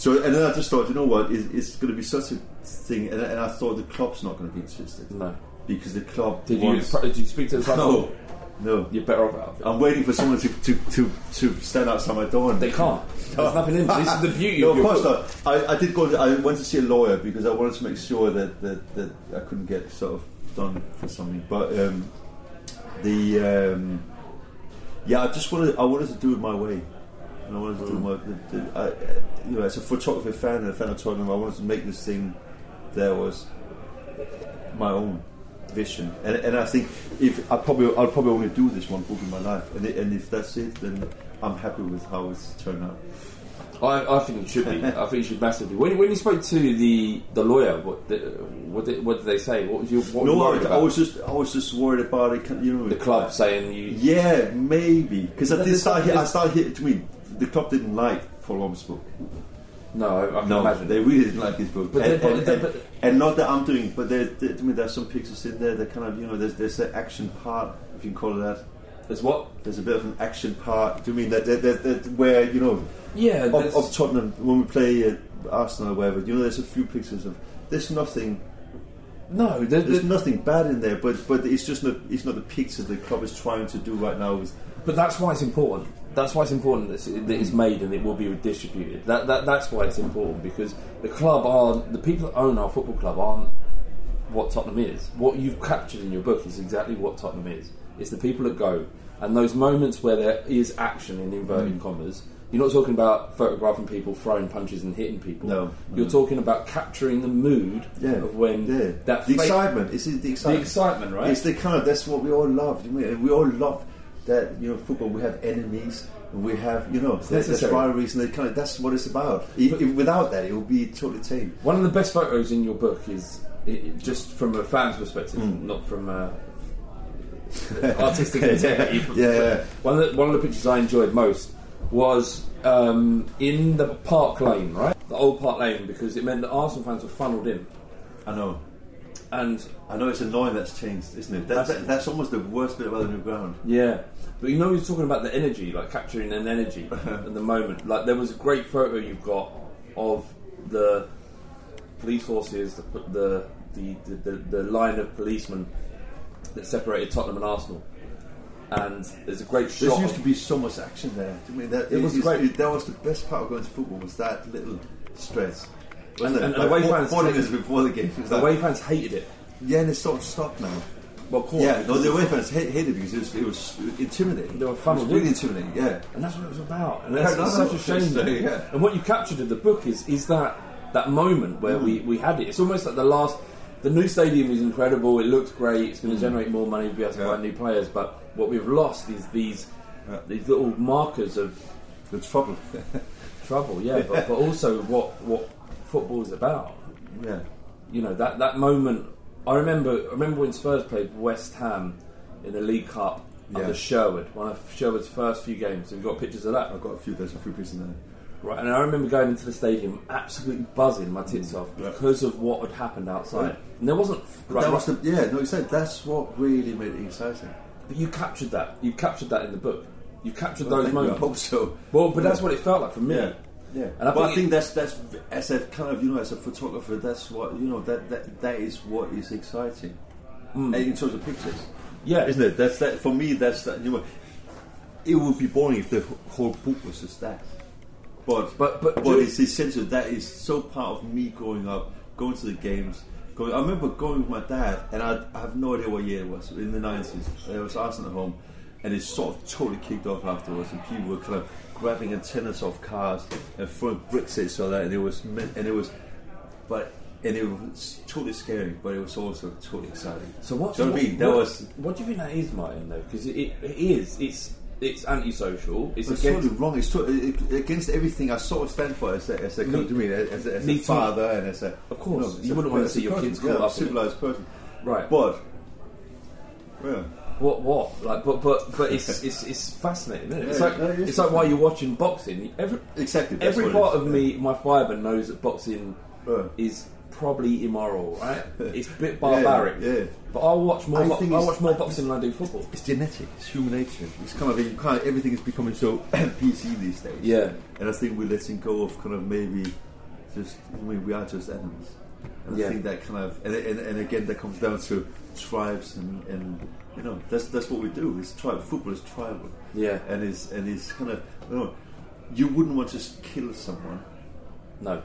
So, and then I just thought, you know what, it's, it's going to be such a thing. And, and I thought the club's not going to be interested. No. Because the club. Did you wants- did you speak to the club? No. No. You're better off out of it. I'm waiting for someone to, to, to, to stand outside my door. And They can't. There's nothing in. This is the *laughs* beauty no, of of your course book. not. I, I did go. I went to see a lawyer because I wanted to make sure that, that, that I couldn't get sort of done for something. But um, the um, yeah, I just wanted. I wanted to do it my way. And I wanted to do my. The, the, I, you know, as a photography fan and a fan of Tottenham, I wanted to make this thing that was my own vision. And, and I think if I probably I'll probably only do this one book in my life, and, it, and if that's it, then I'm happy with how it's turned out. I, I think you should be. *laughs* I think you should massively. When, when you spoke to the, the lawyer, what did, what did what did they say? What was your what were you no, I. I was just I was just worried about it. You know, the club saying you. Yeah, maybe because I did start. I started hit. To me, the club didn't like Paul Lom's book. No, I, I can No, imagine. they really didn't like his book. But and, they- and, they- and- and not that I'm doing, but there, there, to me, there's some pictures in there that kind of, you know, there's there's the action part, if you can call it that. There's what? There's a bit of an action part. Do you mean that, that, that, that where you know, Yeah, of, of Tottenham when we play uh, Arsenal or whatever? You know, there's a few pictures of. There's nothing. No, there- there's there- nothing bad in there, but but it's just not it's not the picture the club is trying to do right now. With, But that's why it's important. That's why it's important that it's, it's made and it will be distributed. That, that that's why it's important because the club are the people that own our football club aren't what Tottenham is. What you've captured in your book is exactly what Tottenham is. It's the people that go and those moments where there is action in inverted Mm. commas. You're not talking about photographing people throwing punches and hitting people. No, you're no. talking about capturing the mood Yeah, of when yeah. that the excitement. It's the excitement. The excitement, right? It's the kind of that's what we all love. We, we all love that you know football. We have enemies. We have you know there's, rivalries, and they kind of that's what it's about. If without that, it would be totally tame. One of the best photos in your book is it, just from a fan's perspective, Hmm. not from uh, *laughs* artistic integrity. *laughs* Yeah, yeah. One of the, one of the pictures I enjoyed most was um, in the Park Lane, right? The old Park Lane, because it meant that Arsenal fans were funneled in. I know. And I know it's annoying that's changed, isn't it? That, That's- that, that's almost the worst bit about the new ground. Yeah, but you know, he's talking about the energy, like capturing an energy *laughs* at the moment. Like there was a great photo you've got of the police forces, the the the, the, the, the line of policemen that separated Tottenham and Arsenal. And there's a great There used to be so much action there. I mean, that It was it's- great. it- that was the best part of going to football was that little stretch. And- and away four- fans hated- minutes before the game. it was the like- away fans hated it. Yeah, and it's sort of stopped now. Well, course. Yeah, no, the away fans hate, hated it because it was, it was intimidating. They were It was really in. intimidating. Yeah, and that's what it was about. And Yeah, that's no, such a shame. so, yeah. And what you captured in the book is is that that moment where we, mm. we had it. It's almost like the last. The new stadium is incredible. It looks great. It's going to mm. generate more money. We'll be able to buy new players. But what we've lost is these these little markers of the trouble. *laughs* trouble, yeah, but, but also what what football is about. Yeah. You know that that moment. I remember. I remember when Spurs played West Ham in the League Cup under Yeah. Sherwood. One of Sherwood's first few games. Have you got pictures of that? I've got a few. There's a few pieces in there. Right, and I remember going into the stadium absolutely buzzing my tits mm. off because of what had happened outside. Right. And there wasn't. Right, that was the, yeah, no, you said that's what really made it exciting. But you captured that. You captured that in the book. You captured Well, those moments. hope so. Well, but Yeah. that's what it felt like for me. Yeah, yeah. And I but I think that's that's as a kind of you know as a photographer, that's what you know that that, that is what is exciting Mm. In terms of pictures. Yeah, isn't it? That's that for me. That's that. You know, it would be boring if the whole book was just that. But but but, but it's essential. That is so part of me growing up, going to the games. Going, I remember going with my dad, and I, I have no idea what year it was in the nineties. It was Arsenal at home, and it sort of totally kicked off afterwards, and people were kind of grabbing antennas off cars and throwing bricks at each other, and it was and it was, but and it was totally scary, but it was also totally exciting. So what? Do you know what I mean? That what- was What do you think that is, Martin? Though, because it, it, it is. It's it's antisocial. It's It's totally wrong. It's it, against everything I sort of stand for as a, as a, Me- to me, as a, as a too. father and as a Of course, as you wouldn't want to see your kids yeah, caught a up civilized person, Right. But yeah, What what like but but but it's *laughs* it's, it's fascinating. Isn't it? It's like no, it is it's like while you're watching boxing. Every exactly. that's every part of yeah. me, my fibre knows that boxing Yeah. is probably immoral. Right? *laughs* It's a bit barbaric. yeah. But I'll watch more. I bo- I it's- watch more boxing than I do football. It's genetic. It's human nature. It's kind of you kind of everything is becoming so *coughs* PC these days. Yeah. and I think we're letting go of kind of maybe just I mean we are just animals. And Yeah. I think that kind of and, and, and again that comes down to tribes and, and you know that's that's what we do. It's tribe football is tribal. Yeah. and it's and it's kind of you know you wouldn't want to just kill someone. No.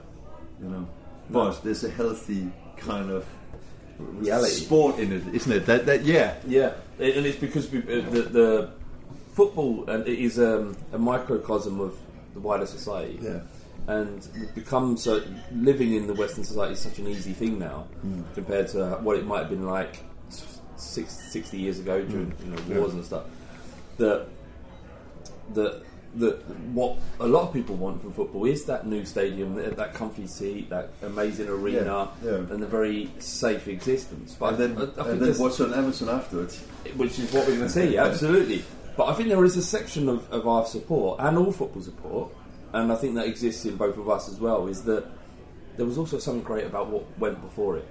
You know, but there's a healthy kind of Reality. sport in it, isn't it? That that yeah. Yeah, and and it's because we, uh, the, the football and it is um, a microcosm of the wider society. Yeah. And we've become so living in the Western society is such an easy thing now Mm. compared to what it might have been like six, 60 years ago during Mm. you know, Yeah. wars and stuff. That that that what a lot of people want from football is that new stadium, that, that comfy seat, that amazing arena, Yeah, yeah. and the very safe existence. But And then, I, I think and then what's on Amazon afterwards? which is what we're going to see, *laughs* absolutely. But I think there is a section of, of our support and all football support, and I think that exists in both of us as well. Is that there was also something great about what went before it.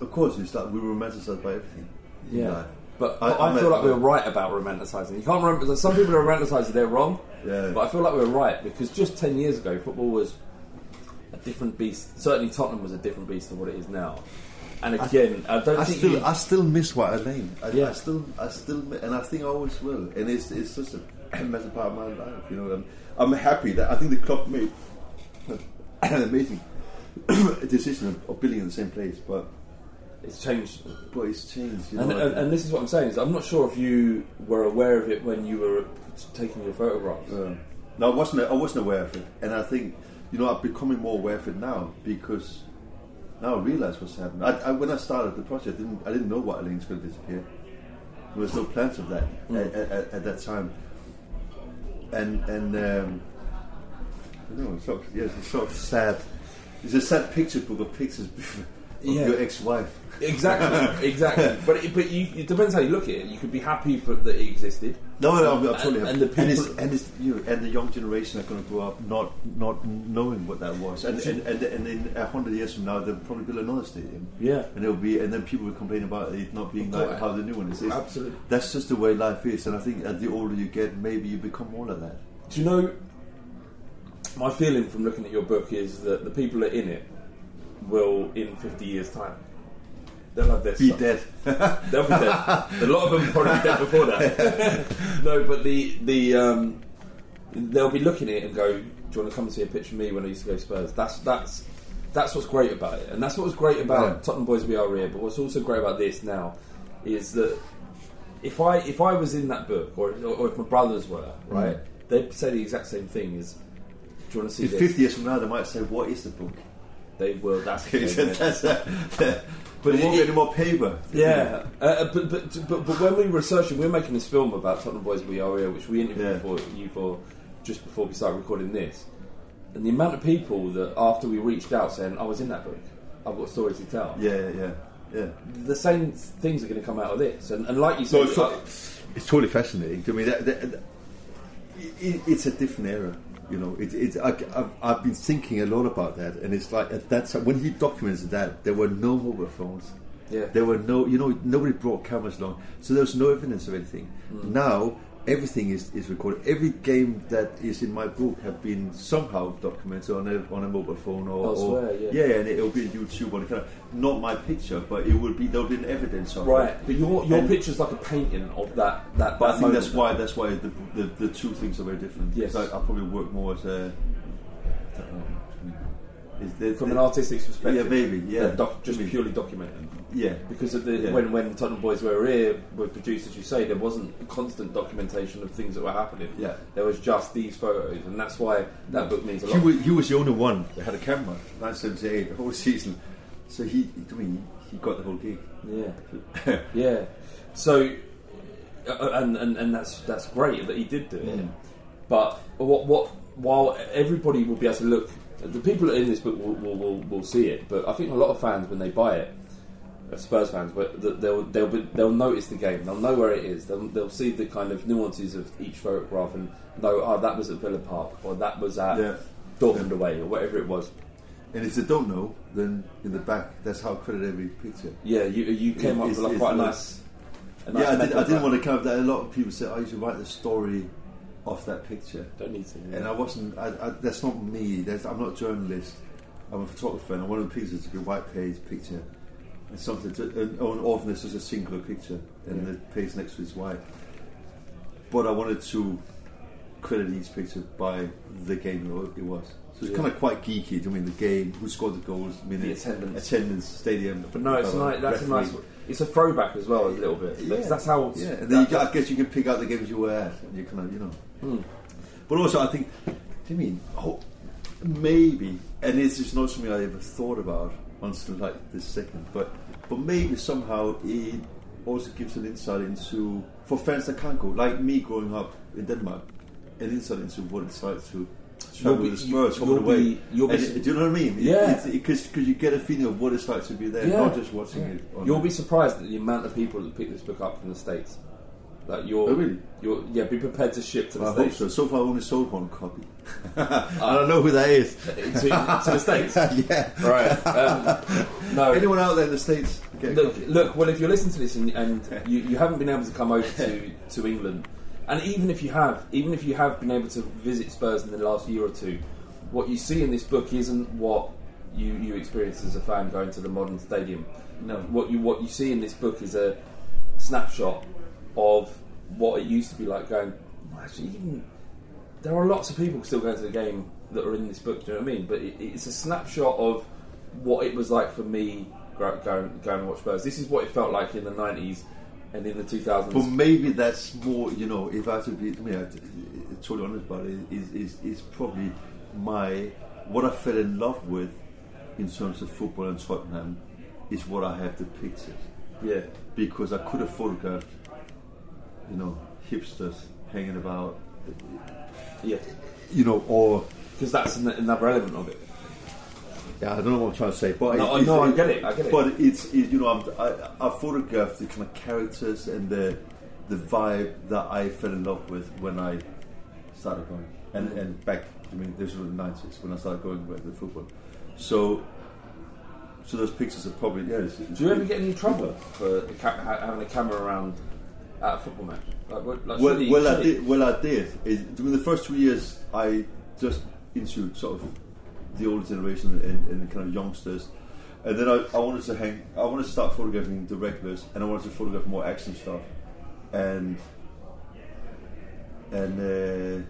Of course, it's like we romanticized by everything. in Yeah. life. But, I- I, I'm feel like we're right about romanticising. You can't remember. Some people are romanticising; they're wrong. Yeah. But I feel like we're right because just ten years ago, football was a different beast. Certainly, Tottenham was a different beast than what it is now. And again, I, don't I think still, you, I still miss White Hart Lane. I, Yeah. I still, I still, and I think I always will. And it's, it's just a massive part of my life. You know, I'm, I'm happy that I think the club made *coughs* an amazing *coughs* decision of, of building in the same place, but it's changed. but it's changed. You And, know, and, and this is what I'm saying is I'm not sure if you were aware of it when you were taking your photographs. Uh, no, I wasn't. I wasn't aware of it, and I think you know I'm becoming more aware of it now because now I realise what's happening. I, I, when I started the project, I didn't, I didn't know White Lane's going to disappear. There was no plans of that Mm. at, at, at that time, and and um, you know, sort of, yes, it's sort of sad. It's a sad picture book of pictures *laughs* Yeah. your ex-wife. Exactly, *laughs* exactly. But it, but you, it depends how you look at it. You could be happy for that it existed. No, no, I'm, I'm And- totally and happy. the people- and, it's, and, it's, you know, and the young generation are going to grow up not not knowing what that was, and and, and, and in a hundred years from now, they'll probably build another stadium. Yeah. and it'll be, and then people will complain about it not being like how the new one is. It's- Absolutely. that's just the way life is, and I think as the older you get, maybe you become more like that. Do you know? My feeling from looking at your book is that the people that are in it will, in 50 years' time, they'll have this. Be son- dead. *laughs* They'll be dead. A lot of them probably dead before that. *laughs* no, but the the um, they'll be looking at it and go, "Do you want to come and see a picture of me when I used to go Spurs?" That's that's that's what's great about it, and that's what was great about Yeah. Tottenham Boys We Are Here. But what's also great about this now is that if I if I was in that book, or, or if my brothers were, right, they'd say the exact same thing: "Is do you want to see In this?" fifty years from now, they might say, "What is the book?" They will. That's *laughs* the thing? That's, uh, but it won't be any more paper. Yeah, uh, but, but but but when we researched, and we're making this film about Tottenham Boys We Are Here, which we interviewed Yeah. for you for just before we started recording this, and the amount of people that after we reached out saying, "I was in that book, I've got stories to tell." Yeah, yeah, yeah. The same things are going to come out of this, and, and like you said, it's, to- it's totally fascinating. I mean, that, that, that- it, it's a different era. You know, it, it, I, I've, I've been thinking a lot about that, and it's like at that time when he documented that, there were no mobile phones. Yeah. There were no, you know, nobody brought cameras along, so there was no evidence of anything. Mm. Now everything is, is recorded. Every game that is in my book have been somehow documented on a on a mobile phone or, Elsewhere, or yeah. and it'll be on YouTube or kind of not my picture, but it will be there'll be an evidence of right, it. but your your And- picture's like a painting of that that. but I that think that's why that's why the, the, the two things are very different. Yes. I, I probably work more as a I don't know, is there- from an artistic perspective. Yeah, maybe. Yeah, doc, just I mean, purely documented. Yeah, Because of the, Yeah. when when Tottenham Boys were here, were produced as you say, there wasn't constant documentation of things that were happening. Yeah. there was just these photos, and that's why that book means a He lot. was, he was the only one that had a camera, 1978, the whole season. So he, I mean, he got the whole gig. Yeah, *laughs* yeah. So, uh, and, and and that's that's great that he did do it. Mm. But what what while everybody will be able to look, the people in this book will will, will, will see it. But I think a lot of fans when they buy it. uh, Spurs fans, but they'll they'll be, they'll notice the game. They'll know where it is. They'll, they'll see the kind of nuances of each photograph and know, oh, that was at Villa Park or that was at Yeah. Dortmund away or whatever it was. And if they don't know, then in the back, that's how credit every picture. Yeah, you you came up with like quite a nice. a nice yeah, I, did, I didn't want to come up that. A lot of people say, I used to write the story off that picture. Don't need to. And I wasn't, I, I, that's not me. That's, I'm not a journalist. I'm a photographer, and I wanted the picture to be a white page picture. And something to, and, and often it's just a singular picture, and Yeah. the page next to it is white. But I wanted to credit each picture by the game it was. So it's Yeah. kind of quite geeky. I mean, the game, who scored the goals, minutes, attendance. attendance, stadium. But no, it's nice. That's a nice. It's a throwback as well, a little bit. That's, that's how. Yeah, and then that- you, I guess you can pick out the games you were at, and you kind of, you know. Hmm. But also, I think, do you mean oh, maybe? And this is not something I ever thought about until like this second. But but maybe somehow it also gives an insight into for fans that can't go, like me growing up in Denmark, an insight into what it's like to. Travel with the be- Spurs you'll all the way. you'll be- it- do you know what I mean? Yeah. Because you get a feeling of what it's like to be there, Yeah. not just watching Yeah. it. You'll the- be surprised at the amount of people that pick this book up from the states. Like you're, Oh, really? You're, yeah, be prepared to ship to the I hope states. so. So far, I've only sold one copy. *laughs* I don't know who that is. *laughs* To, to the states. *laughs* yeah. Right. Um, no. Anyone out there in the states? Look, look. Well, if you're listening to this and, and you, you haven't been able to come over to, to England, and even if you have, even if you have been able to visit Spurs in the last year or two, what you see in this book isn't what you, you experience as a fan going to the modern stadium. No. What you what you see in this book is a snapshot of what it used to be like going. Actually, even there are lots of people still going to the game that are in this book. Do you know what I mean? But it, it's a snapshot of what it was like for me going going to watch Spurs. This is what it felt like in the nineties and in the two thousands. But maybe that's more, you know, if I have to be, I mean, I, I, totally honest about it, is, is, is probably my, what I fell in love with in terms of football and Tottenham is what I have depicted. Yeah. Because I could have photographed, you know, hipsters hanging about, Yeah, you know, or. because that's an- another element of it. Yeah, I don't know what I'm trying to say, but No, it's, no, I it's- get it, I get it. But it's it, you know I'm, I, I photographed the kind of characters and the the vibe that I fell in love with when I started going, and and back I mean this was the nineties when I started going with the football. So so those pictures are probably yeah. It's, it's Do you ever get any trouble for having a camera around at a football match? Like, what- like, well, surely- well, I did. Well, I did. It, during the first two years, I just into sort of the older generation and, and kind of youngsters, and then I, I wanted to hang. I wanted to start photographing the regulars, and I wanted to photograph more action stuff, and and uh,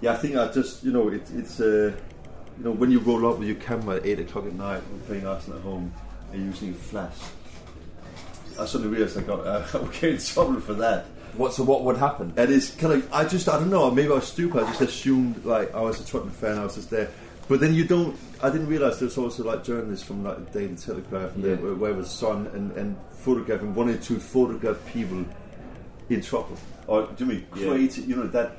yeah, I think I just you know it, it's uh, you know when you roll up with your camera at eight o'clock at night and playing Arsenal at home and you're using flash. I suddenly realised I got uh, *laughs* I would get in trouble for that. What? So what would happen? And it's kind of I just I don't know maybe I was stupid I just assumed like I was a Tottenham fan I was just there but then you don't I didn't realise there's also like journalists from like the Daily Telegraph and Yeah. the, where was Sun and, and photographing wanting to photograph people in trouble or do you mean Yeah. create you know that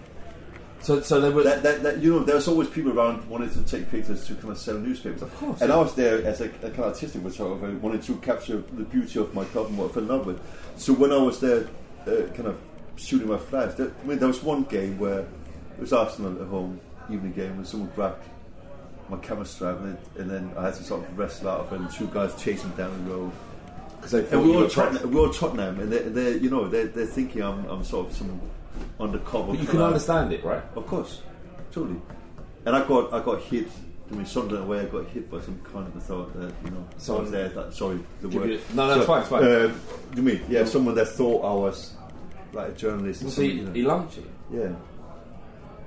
So, so they were. That, that, that, you know, there's always people around wanting to take pictures to kind of sell newspapers. Of course, And. I was there as a, a kind of artistic photographer, wanted to capture the beauty of my club and what I fell in love with. So when I was there, uh, kind of shooting my flags, there, I mean, there was one game where it was Arsenal at home, evening game, and someone grabbed my camera strap, and, then- and then I had to sort of wrestle out of it, and two guys chasing me down the road. Because we you were were Tottenham, we were Tottenham, and they're, they're you know they're, they're thinking I'm, I'm sort of some undercover. But you can understand it, right? Of course, totally. And I got I got hit. I mean, Sunderland away, I got hit by some kind of thought that you know. I was there. That, sorry, the word. you- no, no, it's fine, it's fine. Um, you mean yeah? Someone that thought I was like a journalist. Was he, you know. he lumped you? Yeah.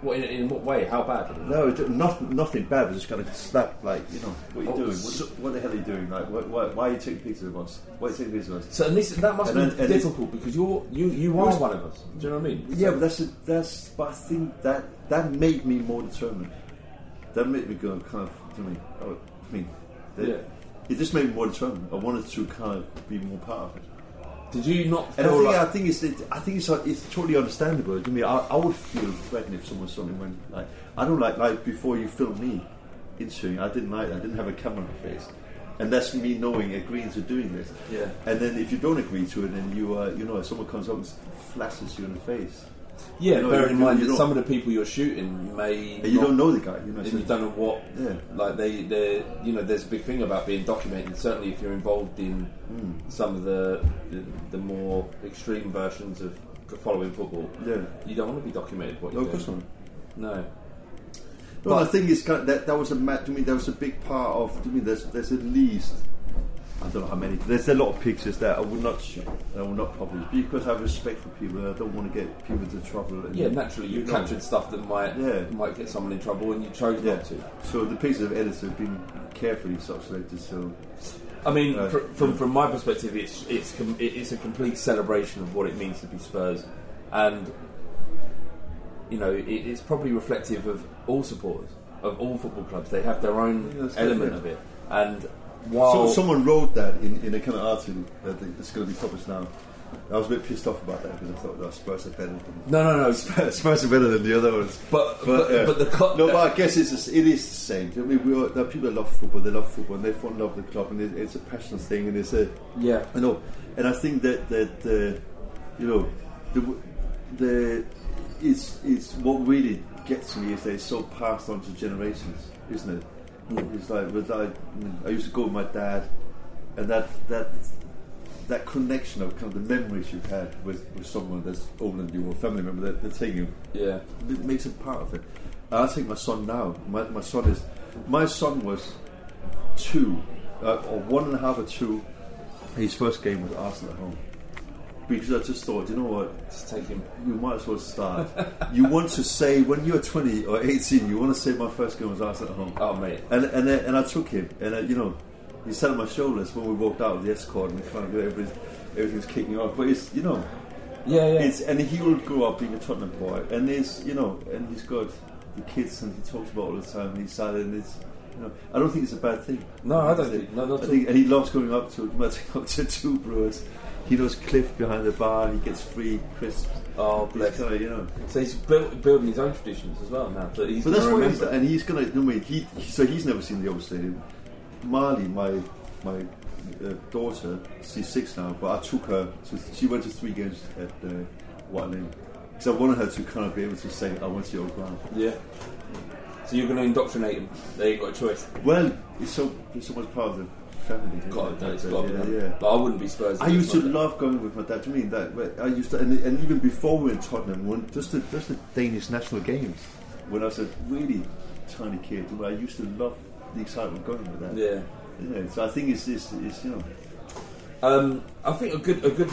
What, in, in what way? How bad? No, it, not, nothing bad. But just kind of slap, like you know, what are you Oh, doing? so- What, what the hell are you doing? Like, why, why, why are you taking pictures of us? Why are you taking pictures of us? So and this, that must And be then- and difficult because you're you you are was- one of us. Do you know what I mean? Yeah, but that's a, that's. But I think that that made me more determined. That made me go kind of. I mean, oh, I mean, that- Yeah. it just made me more determined. I wanted to kind of be more part of it. Did you not And I think like I think it's it, I think it's it's totally understandable. I mean, I, I would feel threatened if someone saw me when like I don't like like before you filmed me interviewing. I didn't like I didn't have a camera on my face, and that's me knowing agreeing to doing this. Yeah. And then if you don't agree to it, and you uh, you know someone comes up and flashes you in the face. Yeah, know, bearing in mind that some of the people you're shooting may And you not- don't know the guy, you know, so- you don't know what. Yeah. Like they, they, you know, there's a big thing about being documented. Certainly, if you're involved in Mm. some of the, the the more extreme versions of following football, Yeah. you don't want to be documented. What No, you're doing. No. Well, But- the thing is kind of, that that was a to me that was a big part of to me. There's there's at least I don't know how many. There's a lot of pictures that I would not. I will not publish because I have respect for people. I don't want to get people into trouble. And, Yeah, naturally, you captured stuff that might Yeah. might get someone in trouble, and you chose Yeah. not to. So the pictures of editors have been carefully selected. So I mean, Uh, fr- from from my perspective, it's it's com- it's a complete celebration of what it means to be Spurs, and you know, it, it's probably reflective of all supporters of all football clubs. They have their own Yeah, element of it, and so someone wrote that in, in a kind of article that it's going to be published now. I was a bit pissed off about that because I thought that Spurs are better than no, no, no, Spurs are better than the other ones. But but, yeah. but the co- no, but I guess it's just, it is the same. I mean, we all, there are people that love football. They love football, and they fall in love with the club, and it, it's a passionate thing, and it's a Yeah. I know, and I think that that the you know the the it's it's what really gets me is that it's so passed on to generations, isn't it? It's like with I, I used to go with my dad, and that that that connection of kind of the memories you've had with, with someone that's older than you or family member that, that's taking you yeah. it makes it part of it. And I take my son now. My, my son is my son was two uh, or one and a half or two. His first game was Arsenal at home because I just thought, you know what, Just take him. you might as well start. you want to say when you're 20 or 18, you want to say my first game was Arsenal at home. Oh mate, And and then, and I took him, and uh, you know, he sat on my shoulders when we walked out of the escort, and kind of everybody's, everything's kicking off. But it's you know, yeah, yeah. it's and he will grow up being a Tottenham boy, and there's you know, and he's got the kids, and he talks about all the time. And he's sad, and it's you know, I don't think it's a bad thing. No, I don't think- no, I think, and he loves going up to up to *laughs* two brewers. He knows Cliff behind the bar. He gets free crisps. Oh, bless. kind of you know. So he's built, building his own traditions as well now. That he's But that's what he's and he's gonna. I mean, he, he so he's never seen the old stadium. Marley, my my uh, daughter, she's six now, but I took her. To, she went to three games at uh, Lane because I wanted her to kind of be able to say, "I went to the old ground." Yeah. So you're going to indoctrinate him. They ain't got a choice. Well, it's so it's so much part of the family. God, no, it's got to be yeah, done. yeah. But I wouldn't be Spurs. I used to love going with my dad. Do you mean that? I used to, and, and even before we were in Tottenham, when just the just the Danish national games, when I was a really tiny kid, I used to love the excitement of going with that. Yeah. Know, so I think it's, it's, it's you know, Um, I think a good a good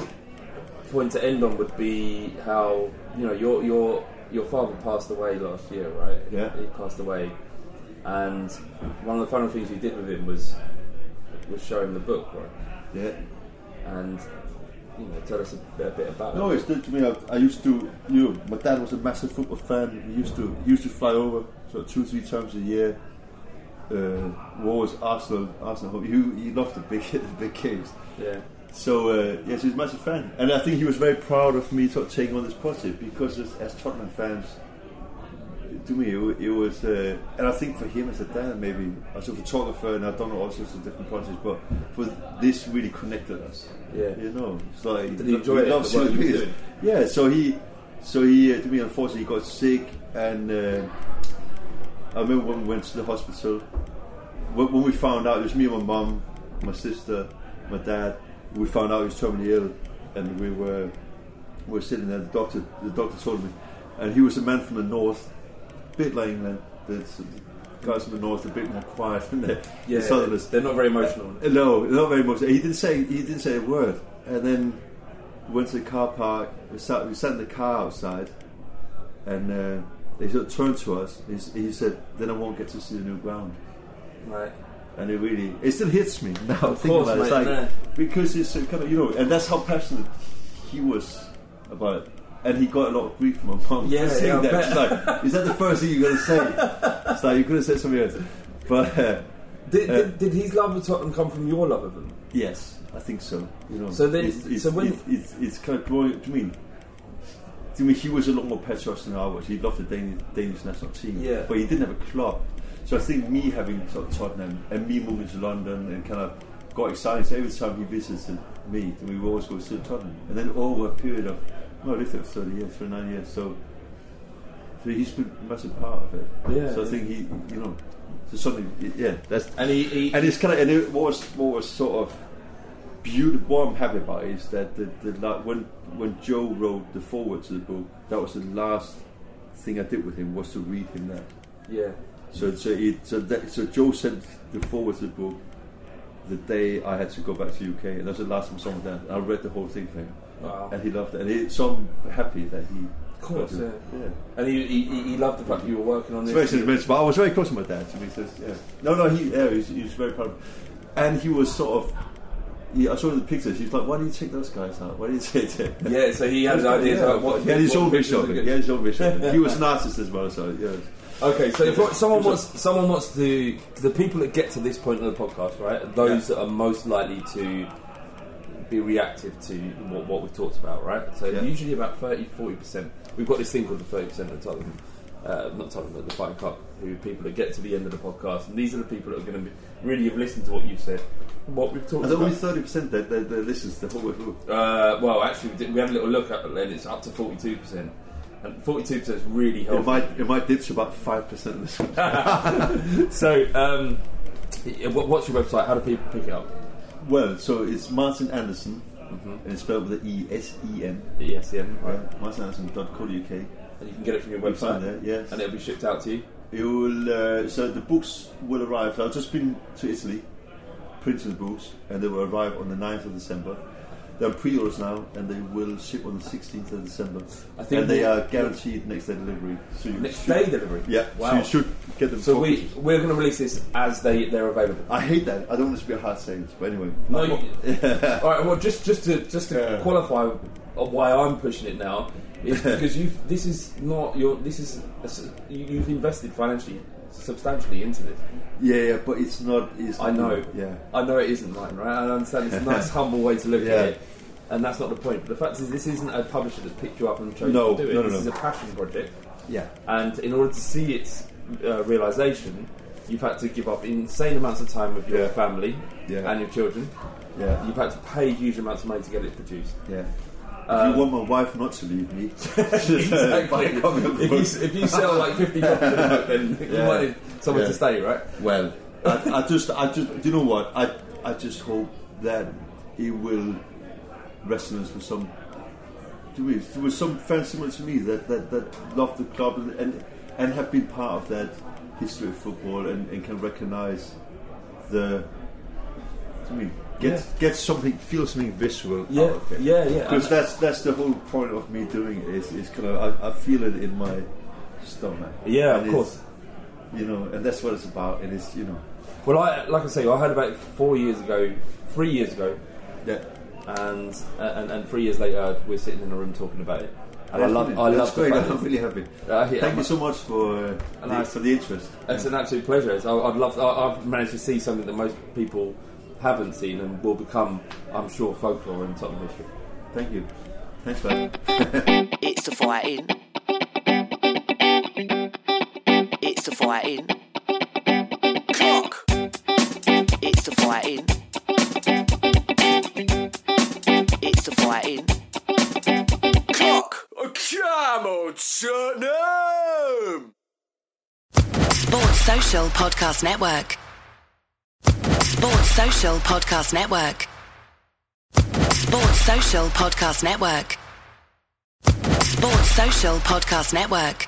point to end on would be how you know your your your father passed away last year, right? Yeah. He passed away, and one of the final things you did with him was was showing the book, right? yeah. And you know, tell us a bit, a bit about No, it. No, it's good to me. I, I used to, you know, my dad was a massive football fan. He used to, he used to fly over so two, three times a year. Uh, we Arsenal, Arsenal. He, he loved the big, *laughs* the big games. Yeah. So uh, yes, he's a massive fan, and I think he was very proud of me sort of taking on this project because as, as Tottenham fans, to me, it, it was, uh, and I think for him as a dad, maybe as a photographer, and I've done all sorts of different projects, but for this really connected us. Yeah. you know, it's like Did he enjoy it, loves the work he was doing? Yeah, so he, so he, uh, to me, unfortunately, he got sick, and uh, I remember when we went to the hospital. When, when we found out, it was me and my mum, my sister, my dad. We found out he was terminally ill, and we were we were sitting there. The doctor, the doctor told me, and he was a man from the north, bit like England. The guys from the north, are a bit more quiet *laughs* than the, Yeah, the southerners. they're not very emotional. Uh, No, not very emotional. He didn't say he didn't say a word, and then went to the car park. We sat, we sat in the car outside, and uh, they sort of turned to us. He, he said, "Then I won't get to see the new ground." Right. And it really, it still hits me *laughs* now. Of course, about it. It's like no. because it's kind of you know, and that's how passionate he was about it. And he got a lot of grief from my mum Yeah, *laughs* for saying yeah, that. It's like, is that the first thing you're going to say? It's like you could have said something else. But uh, Did, uh, did, did his love of Tottenham come from your love of them? Yes, I think so. You know, So then- it's, it's, so when- it's, it's, it's kind of growing. To me, to me, he was a lot more patriotic than I was. He loved the Danish, Danish national team, Yeah. but he didn't have a club. So I think me having sort of Tottenham and me moving to London and kind of got excited. So every time he visited me, we would always go to Tottenham, and then over a period of no, I lived there for thirty years, for nine years. So, so he's been a massive part of it. Yeah. So I think he, you know, so something, yeah, that's And he, he and it's kind of and it was what was sort of beautiful. What I'm happy about is that the, the la- when when Joe wrote the foreword to the book, that was the last thing I did with him was to read him that. yeah. So so it so that so Joe sent the foreword to the book the day I had to go back to UK, and that was the last time I saw him then. I read the whole thing for him, Wow. and he loved it. And he, so I'm happy that he. Of course, yeah. yeah. And he, he, he- loved the fact that you were working on this. very but I was very close to my dad. So he says, yeah. No, no, he, yeah, he, was, he was very proud. Of And he was sort of, he, I saw the pictures. He was like, "Why do you take those guys out? Why do you take it?" *laughs* Yeah, so he had ideas yeah. about what- He had his own vision of it. good. He had his own vision. He was *laughs* an artist as well, so yeah. Okay, so if someone wants someone wants to the people that get to this point of the podcast, right? Those that are most likely to be reactive to what, what we've talked about, right? So Yeah. usually about 30 40 percent. We've got this thing called the thirty percent of Tottenham, uh, not Tottenham, but the Fighting Cock. Who people that get to the end of the podcast, and these are the people that are going to really have listened to what you've said, what we've talked And about. only thirty percent that that listens the whole way through. Uh, well, actually, we, did, we had a little look at it, and it's up to forty-two percent, and forty-two percent is really It might it might dip to about five percent of this. *laughs* so, um, what's your website? How do people pick it up? Well, so it's Martin Andersen, Mm-hmm. and it's spelled with an E S E N. ESN, right? Right, martinandersen.co.uk. And you can get it from your website, it, yes. and it'll be shipped out to you. It will. Uh, so the books will arrive. I've just been to Italy, printing the books, and they will arrive on the 9th of December. They're pre-orders now, and they will ship on the 16th of December. I think and they are guaranteed next day delivery. So you Next should- day delivery. Yeah. Wow. So you should get them. So we we're going to release this as they they're available. I hate that. I don't want this to be a hard sales, but anyway. No, you, *laughs* all right. Well, just just to just to Yeah. qualify why I'm pushing it now is *laughs* because you this is not your this is you- you've invested financially substantially into this. yeah, yeah, but it's not. It's I know. Yeah. I know it isn't mine, right? I understand it's a nice, *laughs* humble way to look Yeah. at it. And that's not the point. But the fact is, this isn't a publisher that's picked you up and chosen No, to do it. no, no, this is a passion project. Yeah. And in order to see its uh, realization, you've had to give up insane amounts of time with your Yeah. family Yeah. and your children. Yeah. You've had to pay huge amounts of money to get it produced. Yeah. If Um, you want my wife not to leave me, *laughs* *laughs* exactly. buy a copy of if, you, if you sell like 50 copies of the book, then you Yeah. might need someone to stay, right? Well, I, I just, I just, do you know what? I, I just hope that it will resonate with some, to me, with some fans similar to me that, that, that love the club and, and, and have been part of that history of football and, and can recognise the, to me, get Yeah. get something, feel something visceral. Yeah, out of it. yeah, yeah. Because that's that's the whole point of me doing it. Is, is kind of I, I feel it in my stomach. Yeah, And of course. You know, and that's what it's about. And it's you know. Well, I, like I say, I heard about it four years ago, three years ago, Yeah. And and, and three years later, we're sitting in a room talking about it. And I love, I That's love great. I'm really happy. Uh, yeah, Thank I'm- you so much for uh, the, I- for the interest. It's an absolute pleasure. It's, I, I'd love. I, I've managed to see something that most people haven't seen, and will become, I'm sure, folklore in Tottenham history. Thank you. Thanks, man. *laughs* It's the fighting. fighting cock. It's the fighting. It's the fighting cock. Come on, Tottenham! Sports Social Podcast Network. Sports Social Podcast Network. Sports Social Podcast Network. Sports Social Podcast Network.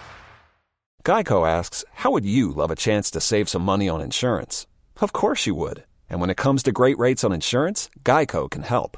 Geico asks, How would you love a chance to save some money on insurance? Of course you would. And when it comes to great rates on insurance, Geico can help.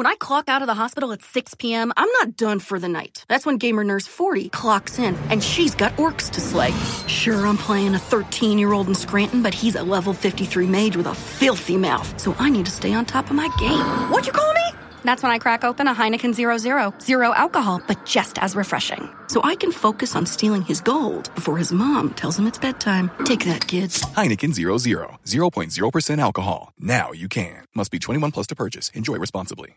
When I clock out of the hospital at 6 p.m., I'm not done for the night. That's when Gamer Nurse 40 clocks in, and she's got orcs to slay. Sure, I'm playing a 13 year old in Scranton, but he's a level 53 mage with a filthy mouth, so I need to stay on top of my game. What'd you call me? That's when I crack open a Heineken Zero Zero. Zero alcohol, but just as refreshing. So I can focus on stealing his gold before his mom tells him it's bedtime. Take that, kids. Heineken 00, 0.0% alcohol. Now you can. Must be 21 plus to purchase. Enjoy responsibly.